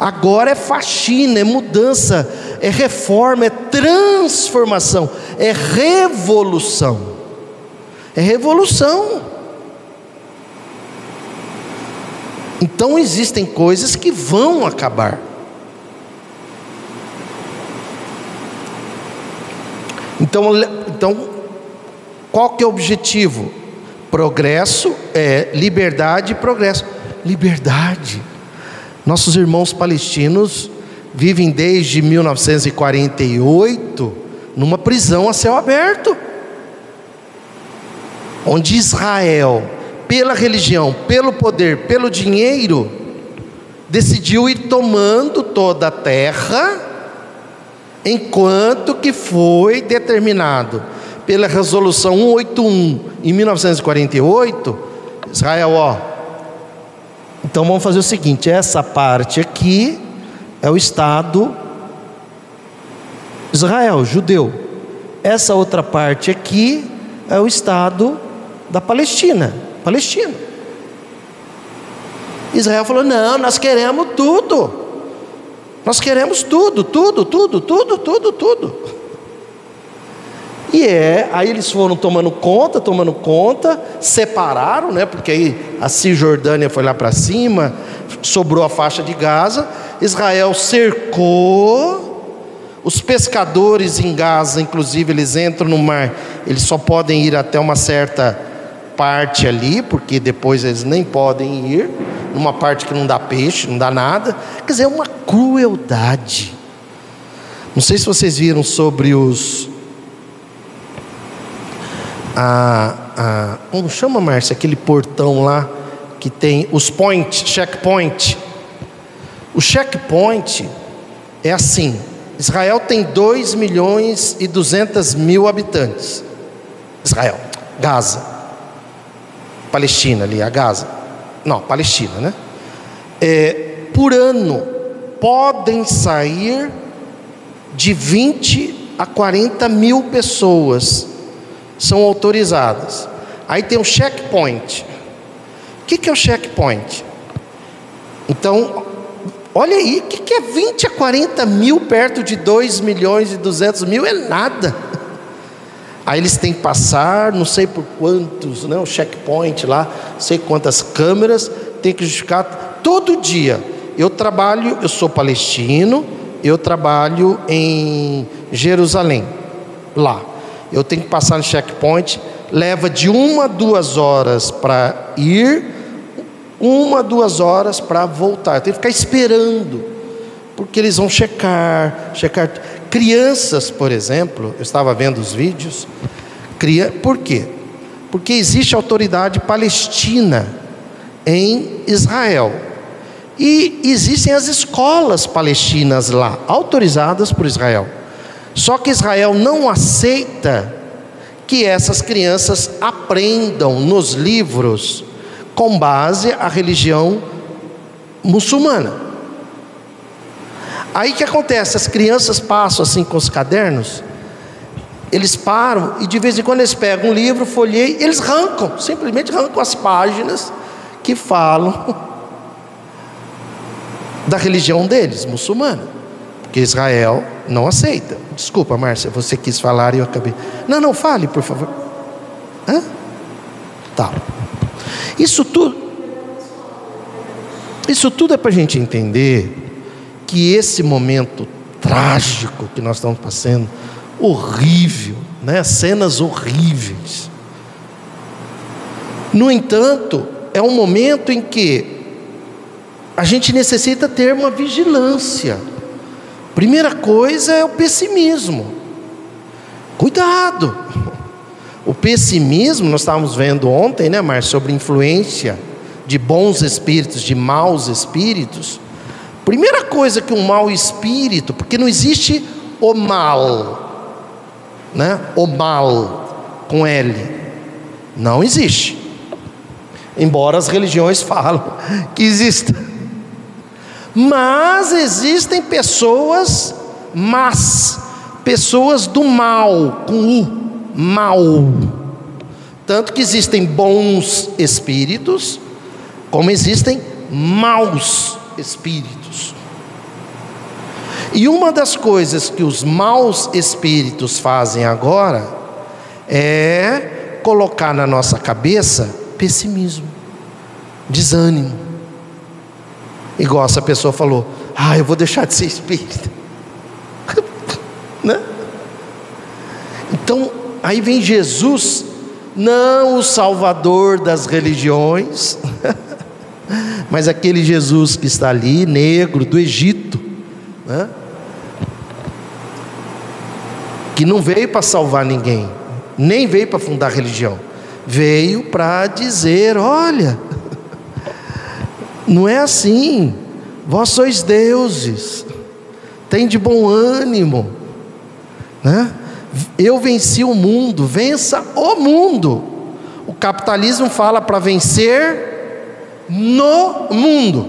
Agora é faxina, é mudança, é reforma, é transformação, é revolução. É revolução. Então existem coisas que vão acabar. Então, então qual que é o objetivo? Progresso é liberdade e progresso. Liberdade. Nossos irmãos palestinos vivem desde 1948 numa prisão a céu aberto, onde Israel pela religião, pelo poder, pelo dinheiro, decidiu ir tomando toda a terra, enquanto que foi determinado pela resolução 181 em 1948, Israel, ó. Então vamos fazer o seguinte: essa parte aqui é o Estado Israel, judeu. Essa outra parte aqui é o Estado da Palestina. Palestina. Israel falou: não, nós queremos tudo. Nós queremos tudo, tudo, tudo, tudo, tudo, tudo. E é, aí eles foram tomando conta, tomando conta, separaram, né? Porque aí a Cisjordânia foi lá para cima, sobrou a faixa de Gaza, Israel cercou, os pescadores em Gaza, inclusive, eles entram no mar, eles só podem ir até uma certa parte ali, porque depois eles nem podem ir, numa parte que não dá peixe, não dá nada. Quer dizer, é uma crueldade. Não sei se vocês viram sobre os. A, a, como chama, Márcia, aquele portão lá que tem os point, checkpoint. O checkpoint é assim: Israel tem 2 milhões e 200 mil habitantes. Israel, Gaza, Palestina ali, a Gaza. Não, Palestina, né? É, por ano podem sair de 20 a 40 mil pessoas são autorizadas. Aí tem um checkpoint. O que, que é o checkpoint? Então, olha aí, o que, que é 20 a 40 mil perto de 2 milhões e 200 mil? É nada. Aí eles têm que passar, não sei por quantos, né, o checkpoint lá, não sei quantas câmeras, tem que justificar todo dia. Eu trabalho, eu sou palestino, eu trabalho em Jerusalém, lá. Eu tenho que passar no checkpoint, leva de uma a duas horas para ir, uma, duas horas para voltar. Tenho que ficar esperando, porque eles vão checar, checar. Crianças, por exemplo, eu estava vendo os vídeos, cria, por quê? Porque existe autoridade palestina em Israel. E existem as escolas palestinas lá, autorizadas por Israel. Só que Israel não aceita que essas crianças aprendam nos livros com base a religião muçulmana. Aí que acontece? As crianças passam assim com os cadernos, eles param e de vez em quando eles pegam um livro, folheiam, eles arrancam, simplesmente arrancam as páginas que falam [LAUGHS] da religião deles, muçulmana, porque Israel não aceita. Desculpa, Márcia, você quis falar e eu acabei. Não, não, fale, por favor. Hã? Tá. Isso tudo, isso tudo é para a gente entender que esse momento trágico que nós estamos passando, horrível, né? cenas horríveis. No entanto, é um momento em que a gente necessita ter uma vigilância. Primeira coisa é o pessimismo. Cuidado. O pessimismo, nós estávamos vendo ontem, né, Mar, sobre influência de bons espíritos, de maus espíritos. Primeira coisa que um mau espírito, porque não existe o mal, né? O mal com L, não existe. Embora as religiões [LAUGHS] falam que exista. Mas existem pessoas más, pessoas do mal, com U, mal. Tanto que existem bons espíritos, como existem maus espíritos. E uma das coisas que os maus espíritos fazem agora é colocar na nossa cabeça pessimismo, desânimo. Igual essa pessoa falou: Ah, eu vou deixar de ser espírita. [LAUGHS] né? Então, aí vem Jesus, não o salvador das religiões, [LAUGHS] mas aquele Jesus que está ali, negro, do Egito, né? que não veio para salvar ninguém, nem veio para fundar religião, veio para dizer: olha, não é assim, vós sois deuses, tem de bom ânimo, né? Eu venci o mundo, vença o mundo. O capitalismo fala para vencer no mundo.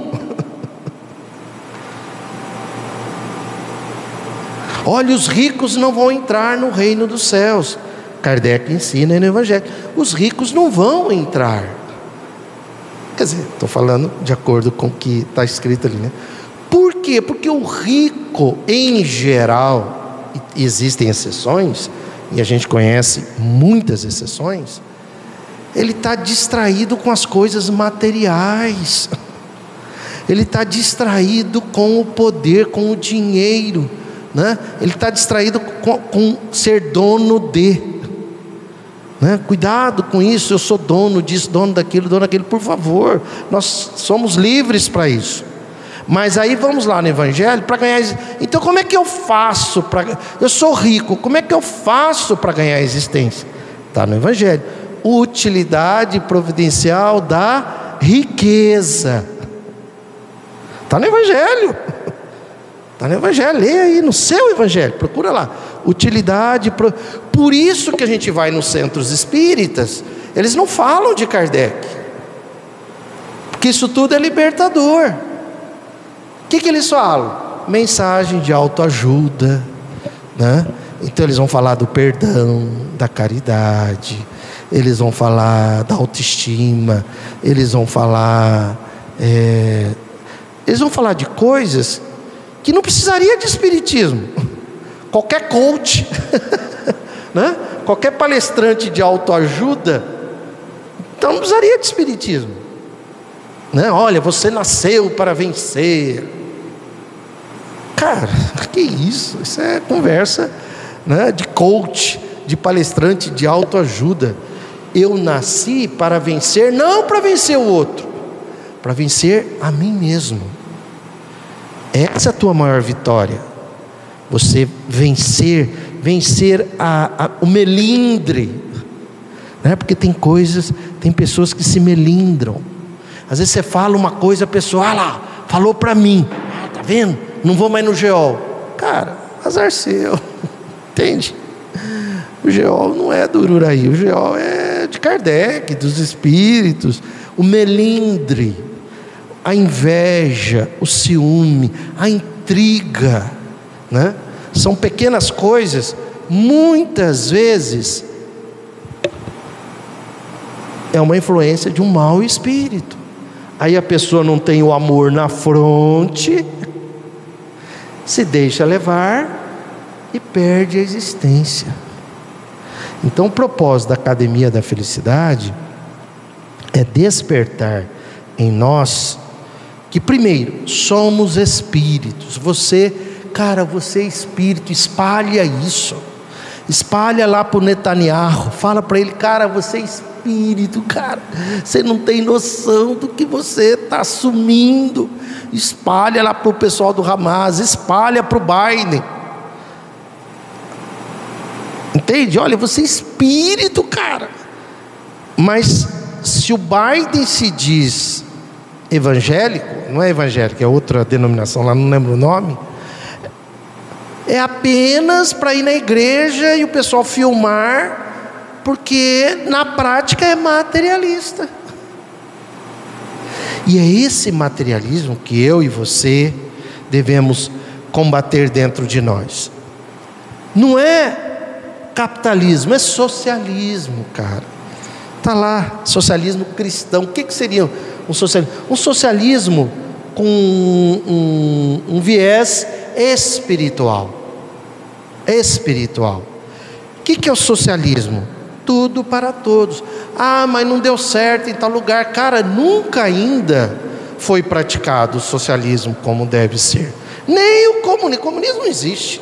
Olha, os ricos não vão entrar no reino dos céus. Kardec ensina no Evangelho: os ricos não vão entrar. Quer dizer, estou falando de acordo com o que está escrito ali, né? Por quê? Porque o rico, em geral, existem exceções, e a gente conhece muitas exceções, ele está distraído com as coisas materiais, ele está distraído com o poder, com o dinheiro, né? ele está distraído com, com ser dono de. Né? Cuidado com isso, eu sou dono disso, dono daquilo, dono daquilo, por favor, nós somos livres para isso. Mas aí vamos lá no Evangelho para ganhar. Então, como é que eu faço para. Eu sou rico, como é que eu faço para ganhar existência? Está no Evangelho. Utilidade providencial da riqueza. Está no Evangelho. Está [LAUGHS] no Evangelho, leia aí no seu Evangelho, procura lá. Utilidade. Por isso que a gente vai nos centros espíritas, eles não falam de Kardec, porque isso tudo é libertador que, que eles falam? Mensagem de autoajuda, né? Então eles vão falar do perdão, da caridade, eles vão falar da autoestima, eles vão falar, é, eles vão falar de coisas que não precisaria de espiritismo. Qualquer coach, [LAUGHS] né? qualquer palestrante de autoajuda, então não precisaria de espiritismo. Né? Olha, você nasceu para vencer. Cara, [LAUGHS] que isso? Isso é conversa né, de coach, de palestrante de autoajuda. Eu nasci para vencer, não para vencer o outro, para vencer a mim mesmo. Essa é a tua maior vitória. Você vencer, vencer a, a, o melindre. Né? Porque tem coisas, tem pessoas que se melindram. Às vezes você fala uma coisa, a pessoa, ah lá, falou para mim, ah, tá vendo? não vou mais no geol. Cara, azar seu, [LAUGHS] entende? O geol não é do Ururaí, o geol é de Kardec, dos espíritos, o melindre, a inveja, o ciúme, a intriga, né? São pequenas coisas, muitas vezes é uma influência de um mau espírito. Aí a pessoa não tem o amor na fronte, se deixa levar e perde a existência. Então, o propósito da Academia da Felicidade é despertar em nós que, primeiro, somos espíritos. Você, cara, você é espírito, espalha isso. Espalha lá para o Netanyahu, fala para ele, cara, você é espírito, cara. Você não tem noção do que você está assumindo espalha lá para o pessoal do Hamas, espalha para o Biden. Entende? Olha, você é espírito, cara. Mas se o Biden se diz evangélico, não é evangélico, é outra denominação lá, não lembro o nome. É apenas para ir na igreja e o pessoal filmar, porque na prática é materialista. E é esse materialismo que eu e você devemos combater dentro de nós. Não é capitalismo, é socialismo, cara. Está lá, socialismo cristão. O que, que seria um socialismo? Um socialismo com um, um, viés espiritual. Espiritual. O que, que é o socialismo? tudo para todos. Ah, mas não deu certo em tal lugar. Cara, nunca ainda foi praticado o socialismo como deve ser. Nem o comunismo. Comunismo não existe.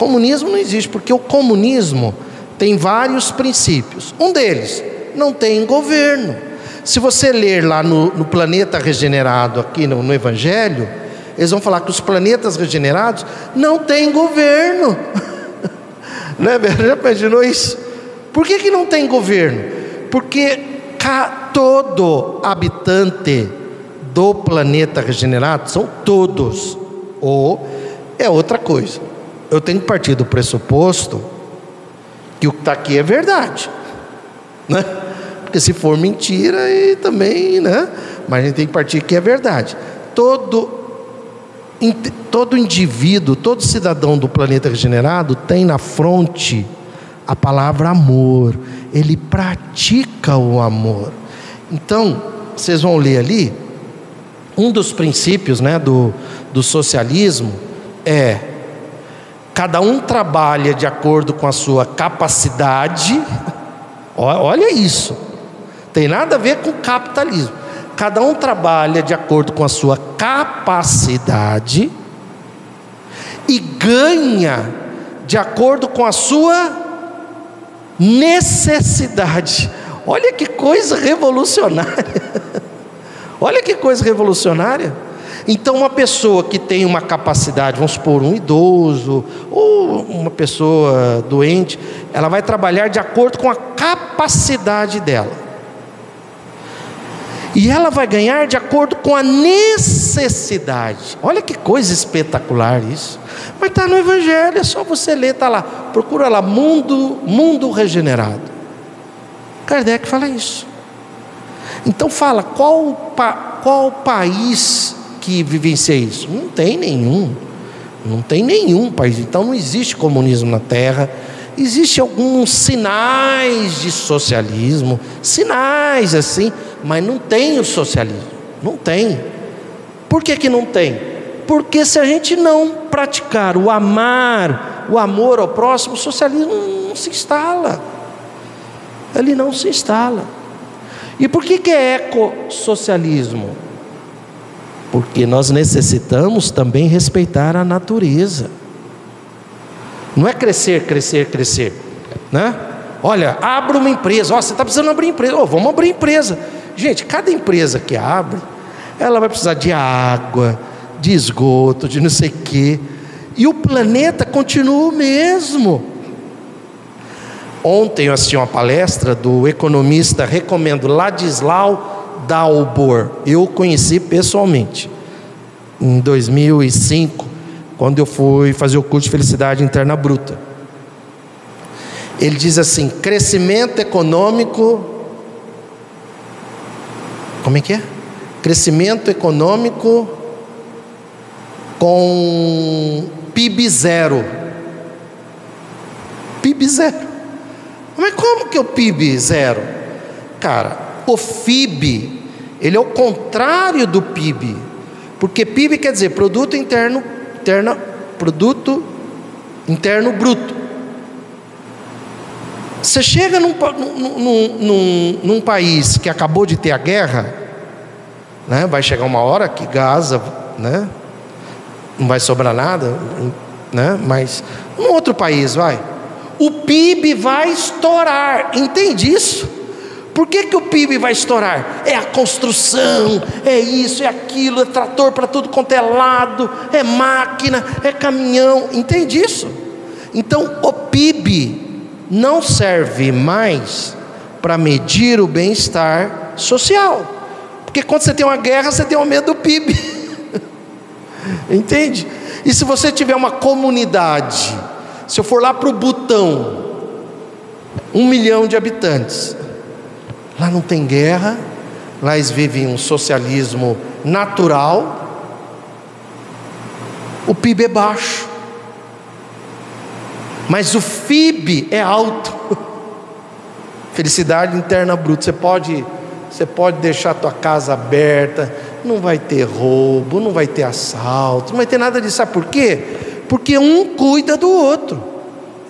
Comunismo não existe, porque o comunismo tem vários princípios. Um deles, não tem governo. Se você ler lá no, no planeta regenerado, aqui no, no Evangelho, eles vão falar que os planetas regenerados não têm governo. [LAUGHS] né, Já imaginou isso? Por que, que não tem governo? Porque todo habitante do planeta regenerado são todos, ou é outra coisa. Eu tenho que partir do pressuposto que o que está aqui é verdade, né? Porque se for mentira, e também, né? Mas a gente tem que partir que é verdade. Todo todo indivíduo, todo cidadão do planeta regenerado tem na fronte a palavra amor, ele pratica o amor. Então, vocês vão ler ali, um dos princípios né, do, do socialismo é Cada um trabalha de acordo com a sua capacidade. Olha isso. Tem nada a ver com capitalismo. Cada um trabalha de acordo com a sua capacidade e ganha de acordo com a sua necessidade. Olha que coisa revolucionária. [LAUGHS] Olha que coisa revolucionária. Então, uma pessoa que tem uma capacidade, vamos supor, um idoso ou uma pessoa doente, ela vai trabalhar de acordo com a capacidade dela. E ela vai ganhar de acordo com a necessidade. Olha que coisa espetacular isso. Mas está no Evangelho, é só você ler, está lá. Procura lá, mundo, mundo regenerado. Kardec fala isso. Então fala, qual, qual país que vivencia isso? Não tem nenhum. Não tem nenhum país. Então não existe comunismo na Terra. Existem alguns sinais de socialismo, sinais assim, mas não tem o socialismo. Não tem. Por que, que não tem? Porque se a gente não praticar o amar, o amor ao próximo, o socialismo não se instala. Ele não se instala. E por que, que é ecossocialismo? Porque nós necessitamos também respeitar a natureza. Não é crescer, crescer, crescer, né? Olha, abra uma empresa. Ó, você está precisando abrir empresa. Oh, vamos abrir empresa. Gente, cada empresa que abre, ela vai precisar de água, de esgoto, de não sei o quê. E o planeta continua o mesmo. Ontem eu assisti uma palestra do economista, recomendo Ladislau Dalbor. Eu conheci pessoalmente em 2005, quando eu fui fazer o curso de felicidade interna bruta. Ele diz assim: crescimento econômico. Como é que é? Crescimento econômico com PIB zero. PIB zero. Mas como que é o PIB zero? Cara, o FIB ele é o contrário do PIB. Porque PIB quer dizer produto interno, produto interno bruto. Você chega num, num, num, num, país que acabou de ter a guerra, né? vai chegar uma hora que Gaza, né? não vai sobrar nada, né? mas um outro país vai. O PIB vai estourar, entende isso? Por que, que o PIB vai estourar? É a construção, é isso, é aquilo, é trator para tudo quanto é lado, é máquina, é caminhão, entende isso? Então o PIB não serve mais para medir o bem-estar social, porque quando você tem uma guerra, você tem o medo do PIB, [LAUGHS] entende? E se você tiver uma comunidade, se eu for lá para o Butão, um milhão de habitantes, Lá não tem guerra, lá eles vivem um socialismo natural. O PIB é baixo, mas o FIB é alto. [LAUGHS] Felicidade interna bruta. Você pode, você pode deixar a tua casa aberta, não vai ter roubo, não vai ter assalto, não vai ter nada disso. Sabe por quê? Porque um cuida do outro.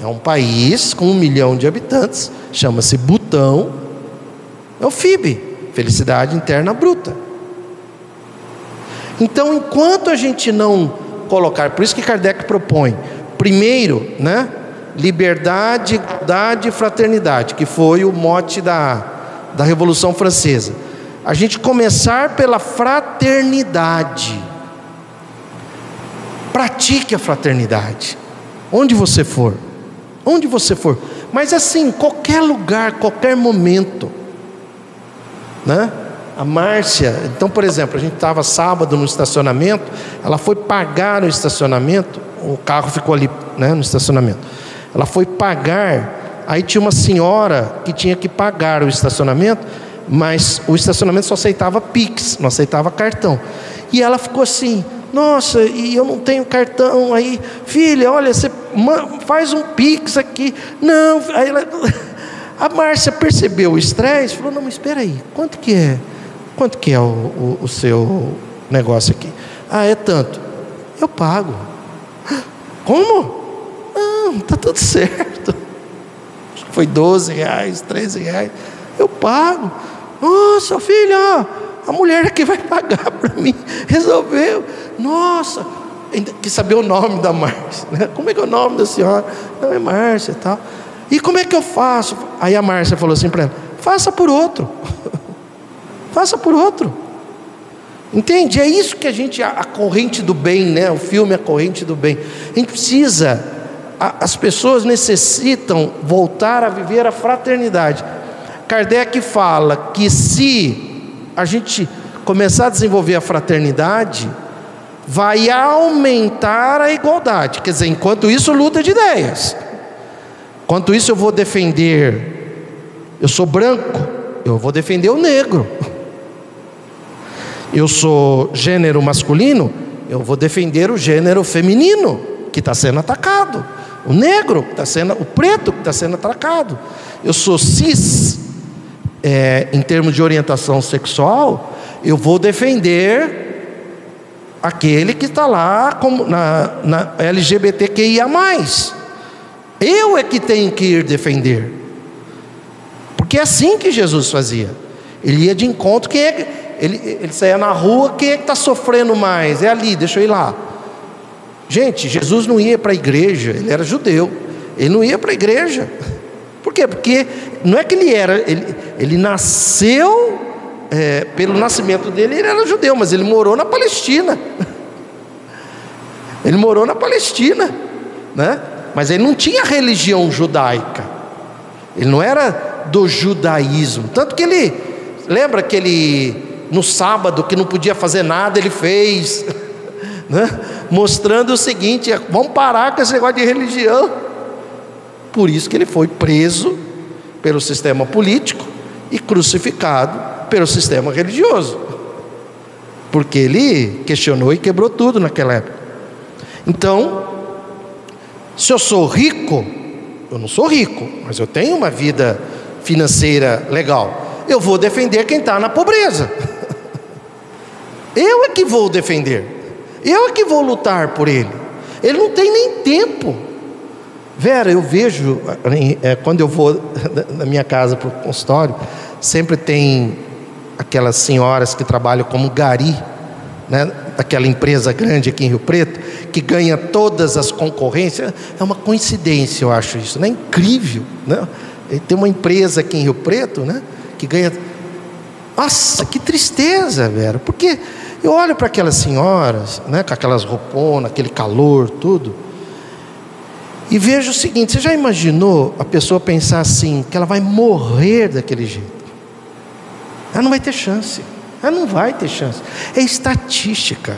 É um país com um milhão de habitantes, chama-se Butão, é o FIB, felicidade interna bruta. Então, enquanto a gente não colocar, por isso que Kardec propõe, primeiro, né, liberdade, igualdade e fraternidade, que foi o mote da, da Revolução Francesa. A gente começar pela fraternidade. Pratique a fraternidade, onde você for, onde você for, mas assim, qualquer lugar, qualquer momento né? A Márcia, então, por exemplo, a gente estava sábado no estacionamento, ela foi pagar no estacionamento, o carro ficou ali né, no estacionamento. Ela foi pagar, aí tinha uma senhora que tinha que pagar o estacionamento, mas o estacionamento só aceitava Pix, não aceitava cartão. E ela ficou assim: nossa, e eu não tenho cartão. Aí, filha, olha, você faz um Pix aqui. Não, aí ela. A Márcia percebeu o estresse, falou: Não, mas espera aí, quanto que é? Quanto que é o, o, o seu negócio aqui? Ah, é tanto. Eu pago. Como? Não, está tudo certo. [LAUGHS] Foi 12 reais, 13 reais. Eu pago. Nossa, filha, a mulher que vai pagar [LAUGHS] para mim resolveu. Nossa, quis saber o nome da Márcia. Né? Como é que é o nome da senhora? Não, é Márcia e tal. E como é que eu faço? Aí a Márcia falou assim para ela: faça por outro. [LAUGHS] faça por outro. Entende? É isso que a gente, a, corrente do bem, né? O filme A Corrente do Bem. A gente precisa, a, as pessoas necessitam voltar a viver a fraternidade. Kardec fala que se a gente começar a desenvolver a fraternidade, vai aumentar a igualdade. Quer dizer, enquanto isso, luta de ideias. Enquanto isso, eu vou defender, eu sou branco, eu vou defender o negro eu sou gênero masculino, eu vou defender o gênero feminino que está sendo atacado, o negro que está sendo, o preto que está sendo atacado. Eu sou cis, é, em termos de orientação sexual, eu vou defender aquele que está lá como na, na LGBTQIA+. Eu é que tenho que ir defender. Porque é assim que Jesus fazia. Ele ia de encontro, quem é, ele, ele saía na rua, quem é que está sofrendo mais? É ali, deixa eu ir lá. Gente, Jesus não ia para a igreja, ele era judeu, ele não ia para a igreja. Por quê? Porque não é que ele era, ele, ele nasceu, é, pelo nascimento dele, ele era judeu, mas ele morou na Palestina. [LAUGHS] Ele morou na Palestina, né? Mas ele não tinha religião judaica, ele não era do judaísmo. Tanto que ele, lembra que ele no sábado, que não podia fazer nada, ele fez, [LAUGHS] né? mostrando o seguinte: vamos parar com esse negócio de religião. Por isso que ele foi preso pelo sistema político e crucificado pelo sistema religioso, porque ele questionou e quebrou tudo naquela época. Então, se eu sou rico, eu não sou rico, mas eu tenho uma vida financeira legal, eu vou defender quem está na pobreza. [LAUGHS] Eu é que vou defender, eu é que vou lutar por ele. Ele não tem nem tempo. Vera, eu vejo, é, quando eu vou [LAUGHS] na minha casa para o consultório, sempre tem aquelas senhoras que trabalham como gari, né, daquela empresa grande aqui em Rio Preto, que ganha todas as concorrências. É uma coincidência, eu acho isso, né? Incrível, né? Tem uma empresa aqui em Rio Preto, né, que ganha. Nossa, que tristeza, Vera, porque eu olho para aquelas senhoras, né, com aquelas rouponas, aquele calor, tudo, e vejo o seguinte: você já imaginou a pessoa pensar assim, que ela vai morrer daquele jeito? Ela não vai ter chance, ela não vai ter chance. É estatística.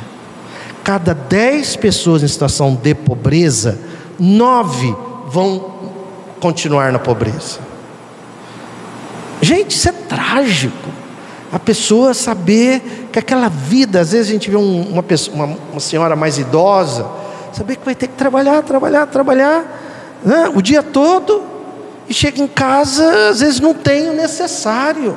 Cada dez pessoas em situação de pobreza, nove vão continuar na pobreza. Gente, isso é trágico. A pessoa saber que aquela vida, às vezes a gente vê uma, pessoa, uma, uma senhora mais idosa, saber que vai ter que trabalhar, trabalhar, trabalhar né, o dia todo, e chega em casa, às vezes não tem o necessário.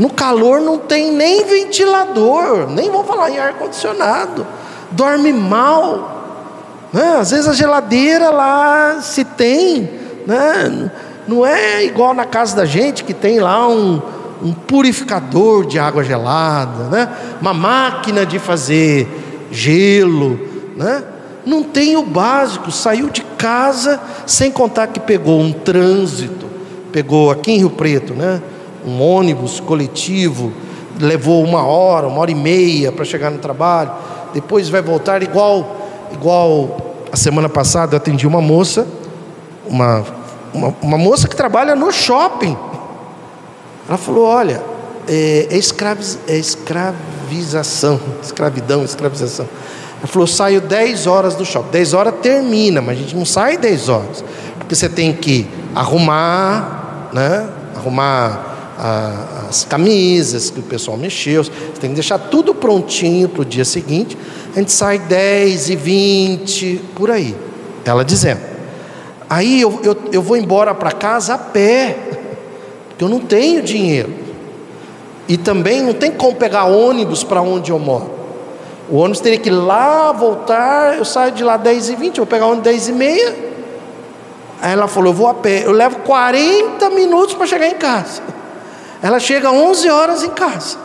No calor não tem nem ventilador, nem vou falar em ar-condicionado, dorme mal. Né? Às vezes a geladeira lá se tem, né? não é igual na casa da gente que tem lá um, um purificador de água gelada, né? uma máquina de fazer gelo, né? não tem o básico, saiu de casa sem contar que pegou um trânsito, pegou aqui em Rio Preto, né? Um ônibus coletivo, levou uma hora, uma hora e meia para chegar no trabalho, depois vai voltar igual, igual a semana passada eu atendi uma moça, uma, uma, uma moça que trabalha no shopping, ela falou: olha, é, é, escraviz, é escravização, escravidão, escravização. Ela falou: saio 10 horas do shopping. 10 horas termina, mas a gente não sai 10 horas. Porque você tem que arrumar, né? Arrumar as camisas que o pessoal mexeu. Você tem que deixar tudo prontinho para o dia seguinte. A gente sai 10 e 20, por aí. Ela dizendo. Aí eu, eu, eu vou embora para casa a pé que eu não tenho dinheiro. E também não tem como pegar ônibus para onde eu moro. O ônibus teria que ir lá, voltar, eu saio de lá 10 e 20 vou pegar ônibus 10 e meia. Aí ela falou, eu vou a pé, eu levo 40 minutos para chegar em casa. Ela chega 11 horas em casa.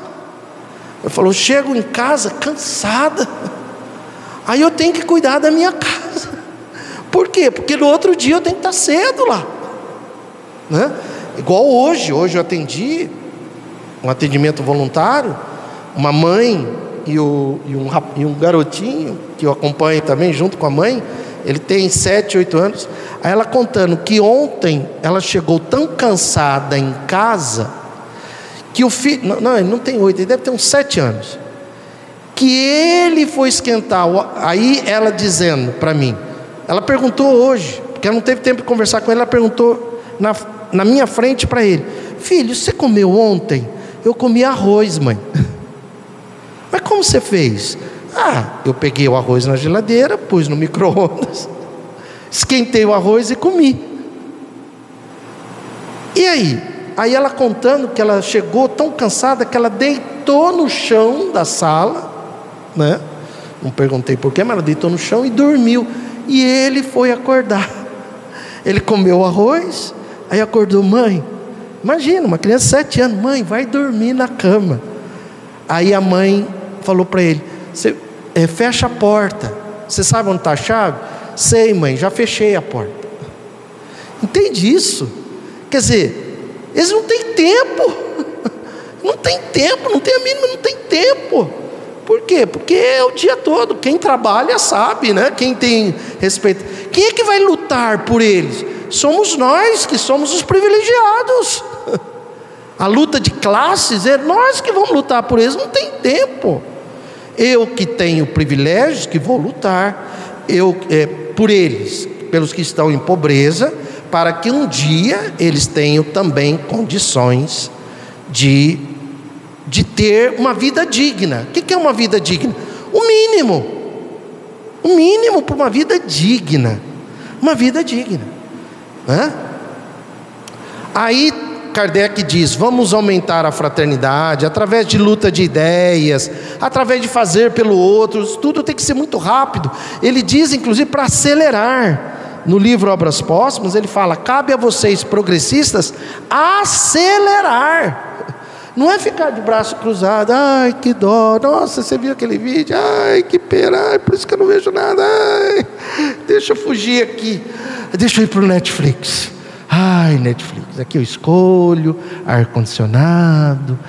Eu falo, chego em casa cansada. Aí eu tenho que cuidar da minha casa. Por quê? Porque no outro dia eu tenho que estar cedo lá. Né? Igual hoje, hoje eu atendi um atendimento voluntário, uma mãe e, o, e, um, e um garotinho que eu acompanho também junto com a mãe, ele tem sete, oito anos. Aí ela contando que ontem ela chegou tão cansada em casa que o filho, não, não ele não tem oito, ele deve ter uns sete anos, que ele foi esquentar. Aí ela dizendo para mim, ela perguntou hoje, porque ela não teve tempo de conversar com ele, ela perguntou na, na minha frente para ele: Filho, você comeu ontem? Eu comi arroz, mãe. [LAUGHS] Mas como você fez? Ah, eu peguei o arroz na geladeira, pus no micro-ondas, [LAUGHS] esquentei o arroz e comi. E aí? Aí ela contando que ela chegou tão cansada que ela deitou no chão da sala, né? Não perguntei porquê, mas ela deitou no chão e dormiu. E ele foi acordar. [LAUGHS] Ele comeu arroz, aí acordou, mãe. Imagina, uma criança de sete anos, mãe, vai dormir na cama. Aí a mãe falou para ele: é, fecha a porta. Você sabe onde está a chave? Sei, mãe, já fechei a porta. Entende isso? Quer dizer, eles não têm tempo. Não tem tempo, não tem a mínima, não tem tempo. Por quê? Porque é o dia todo. Quem trabalha sabe, né? Quem tem respeito. Quem é que vai lutar por eles? Somos nós que somos os privilegiados. A luta de classes é nós que vamos lutar por eles. Não tem tempo. Eu que tenho privilégios que vou lutar, eu é, por eles, pelos que estão em pobreza, para que um dia eles tenham também condições de, de ter uma vida digna. O que é uma vida digna? O mínimo. O mínimo para uma vida digna. Uma vida digna. Aí Kardec diz: vamos aumentar a fraternidade através de luta de ideias, através de fazer pelo outro, tudo tem que ser muito rápido. Ele diz, inclusive, para acelerar. No livro Obras Póstumas, ele fala: cabe a vocês, progressistas, acelerar. Não é ficar de braço cruzado, ai que dó, nossa, você viu aquele vídeo, ai que pena, ai, por isso que eu não vejo nada, ai, deixa eu fugir aqui, deixa eu ir para o Netflix. Ai, Netflix, aqui eu escolho, ar-condicionado,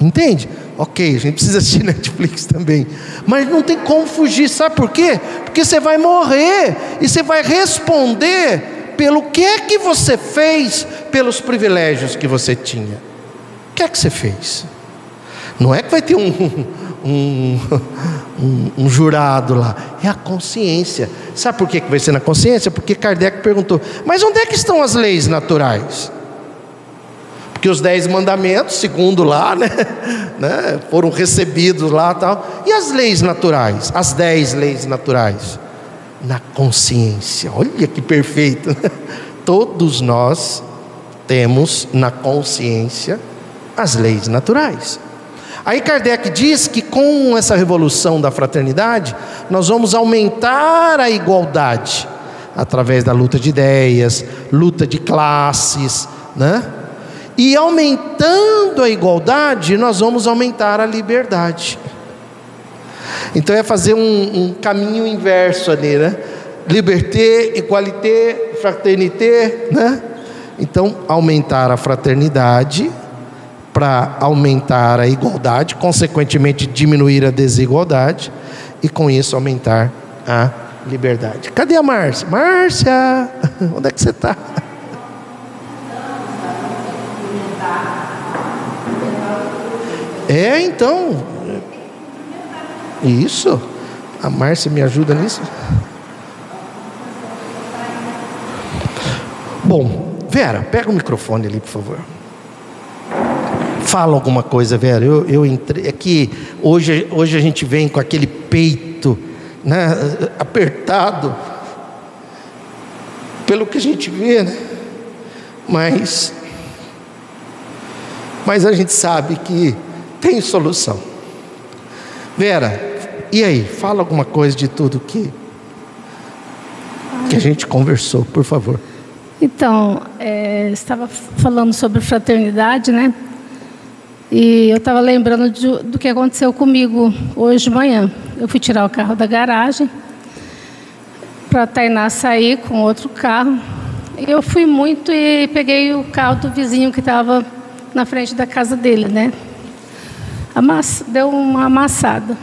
Entende? Ok, a gente precisa assistir [LAUGHS] Netflix também. Mas não tem como fugir, sabe por quê? Porque você vai morrer e você vai responder pelo que é que você fez, pelos privilégios que você tinha. O que é que você fez? Não é que vai ter um, [LAUGHS] um, um, um, jurado lá, é a consciência. Sabe por que vai ser na consciência? Porque Kardec perguntou: mas onde é que estão as leis naturais? Porque os dez mandamentos, segundo lá, [LAUGHS] né, né, foram recebidos lá tal. E as leis naturais? As dez leis naturais? Na consciência. Olha que perfeito. Todos nós temos na consciência as leis naturais. Aí Kardec diz que com essa revolução da fraternidade, nós vamos aumentar a igualdade através da luta de ideias, luta de classes, né? E aumentando a igualdade, nós vamos aumentar a liberdade. Então é fazer um, um caminho inverso ali, né? Liberté, igualité, fraternité, né? Então, aumentar a fraternidade para aumentar a igualdade, consequentemente diminuir a desigualdade e com isso aumentar a liberdade. Cadê a Márcia? Márcia, [LAUGHS] onde é que você está? É, então. Isso. A Márcia me ajuda nisso. Bom, Vera, pega o microfone ali, por favor fala alguma coisa, Vera. Eu, eu entrei. É que hoje, hoje a gente vem com aquele peito né, apertado, pelo que a gente vê, né? Mas, mas a gente sabe que tem solução. Vera, E aí, fala alguma coisa de tudo que, que a gente conversou, por favor. Então, é, estava falando sobre fraternidade, né? E eu estava lembrando de, do que aconteceu comigo hoje de manhã. Eu fui tirar o carro da garagem para a Tainá sair com outro carro. Eu fui muito e peguei o carro do vizinho que estava na frente da casa dele, né? Amass... Deu uma amassada.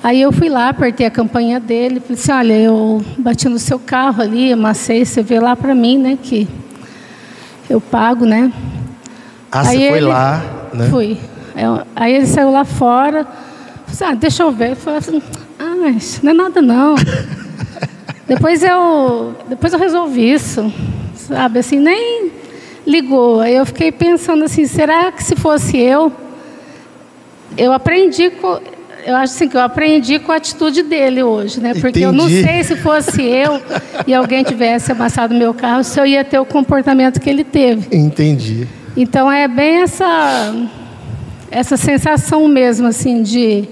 Aí eu fui lá, apertei a campanha dele, falei assim, olha, eu bati no seu carro ali, amassei, você vê lá para mim, né, que eu pago, né? Ah, aí você foi lá, né? Fui. Aí ele saiu lá fora, falei assim, ah, deixa eu ver. Ele falou assim, ah, mas não é nada não. [LAUGHS] Depois eu, depois eu resolvi isso, sabe? Assim, nem ligou. Aí eu fiquei pensando assim, será que se fosse eu, eu aprendi com, eu acho assim que eu aprendi com a atitude dele hoje, né? Porque Entendi. eu não sei se fosse eu e alguém tivesse amassado meu carro, se eu ia ter o comportamento que ele teve. Entendi. Então é bem essa essa sensação mesmo assim de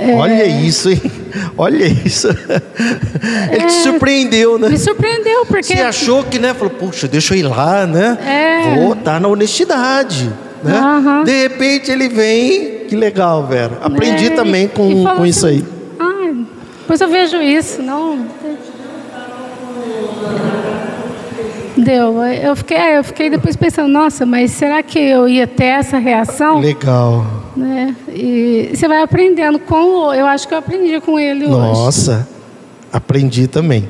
é... Olha isso, hein? [LAUGHS] Olha isso. [LAUGHS] Ele é... te surpreendeu, né? Me surpreendeu, porque. Você achou que, né? Falou, puxa, deixa eu ir lá, né? É... Vou estar na honestidade. Né? Uhum. De repente ele vem, que legal, Vera. Aprendi é... também com, com isso assim, aí. Ah, depois eu vejo isso, não. Deu. Eu fiquei, eu fiquei depois pensando, nossa, mas será que eu ia ter essa reação? Legal. Né? E você vai aprendendo com o. Eu acho que eu aprendi com ele nossa, hoje. Nossa, aprendi também.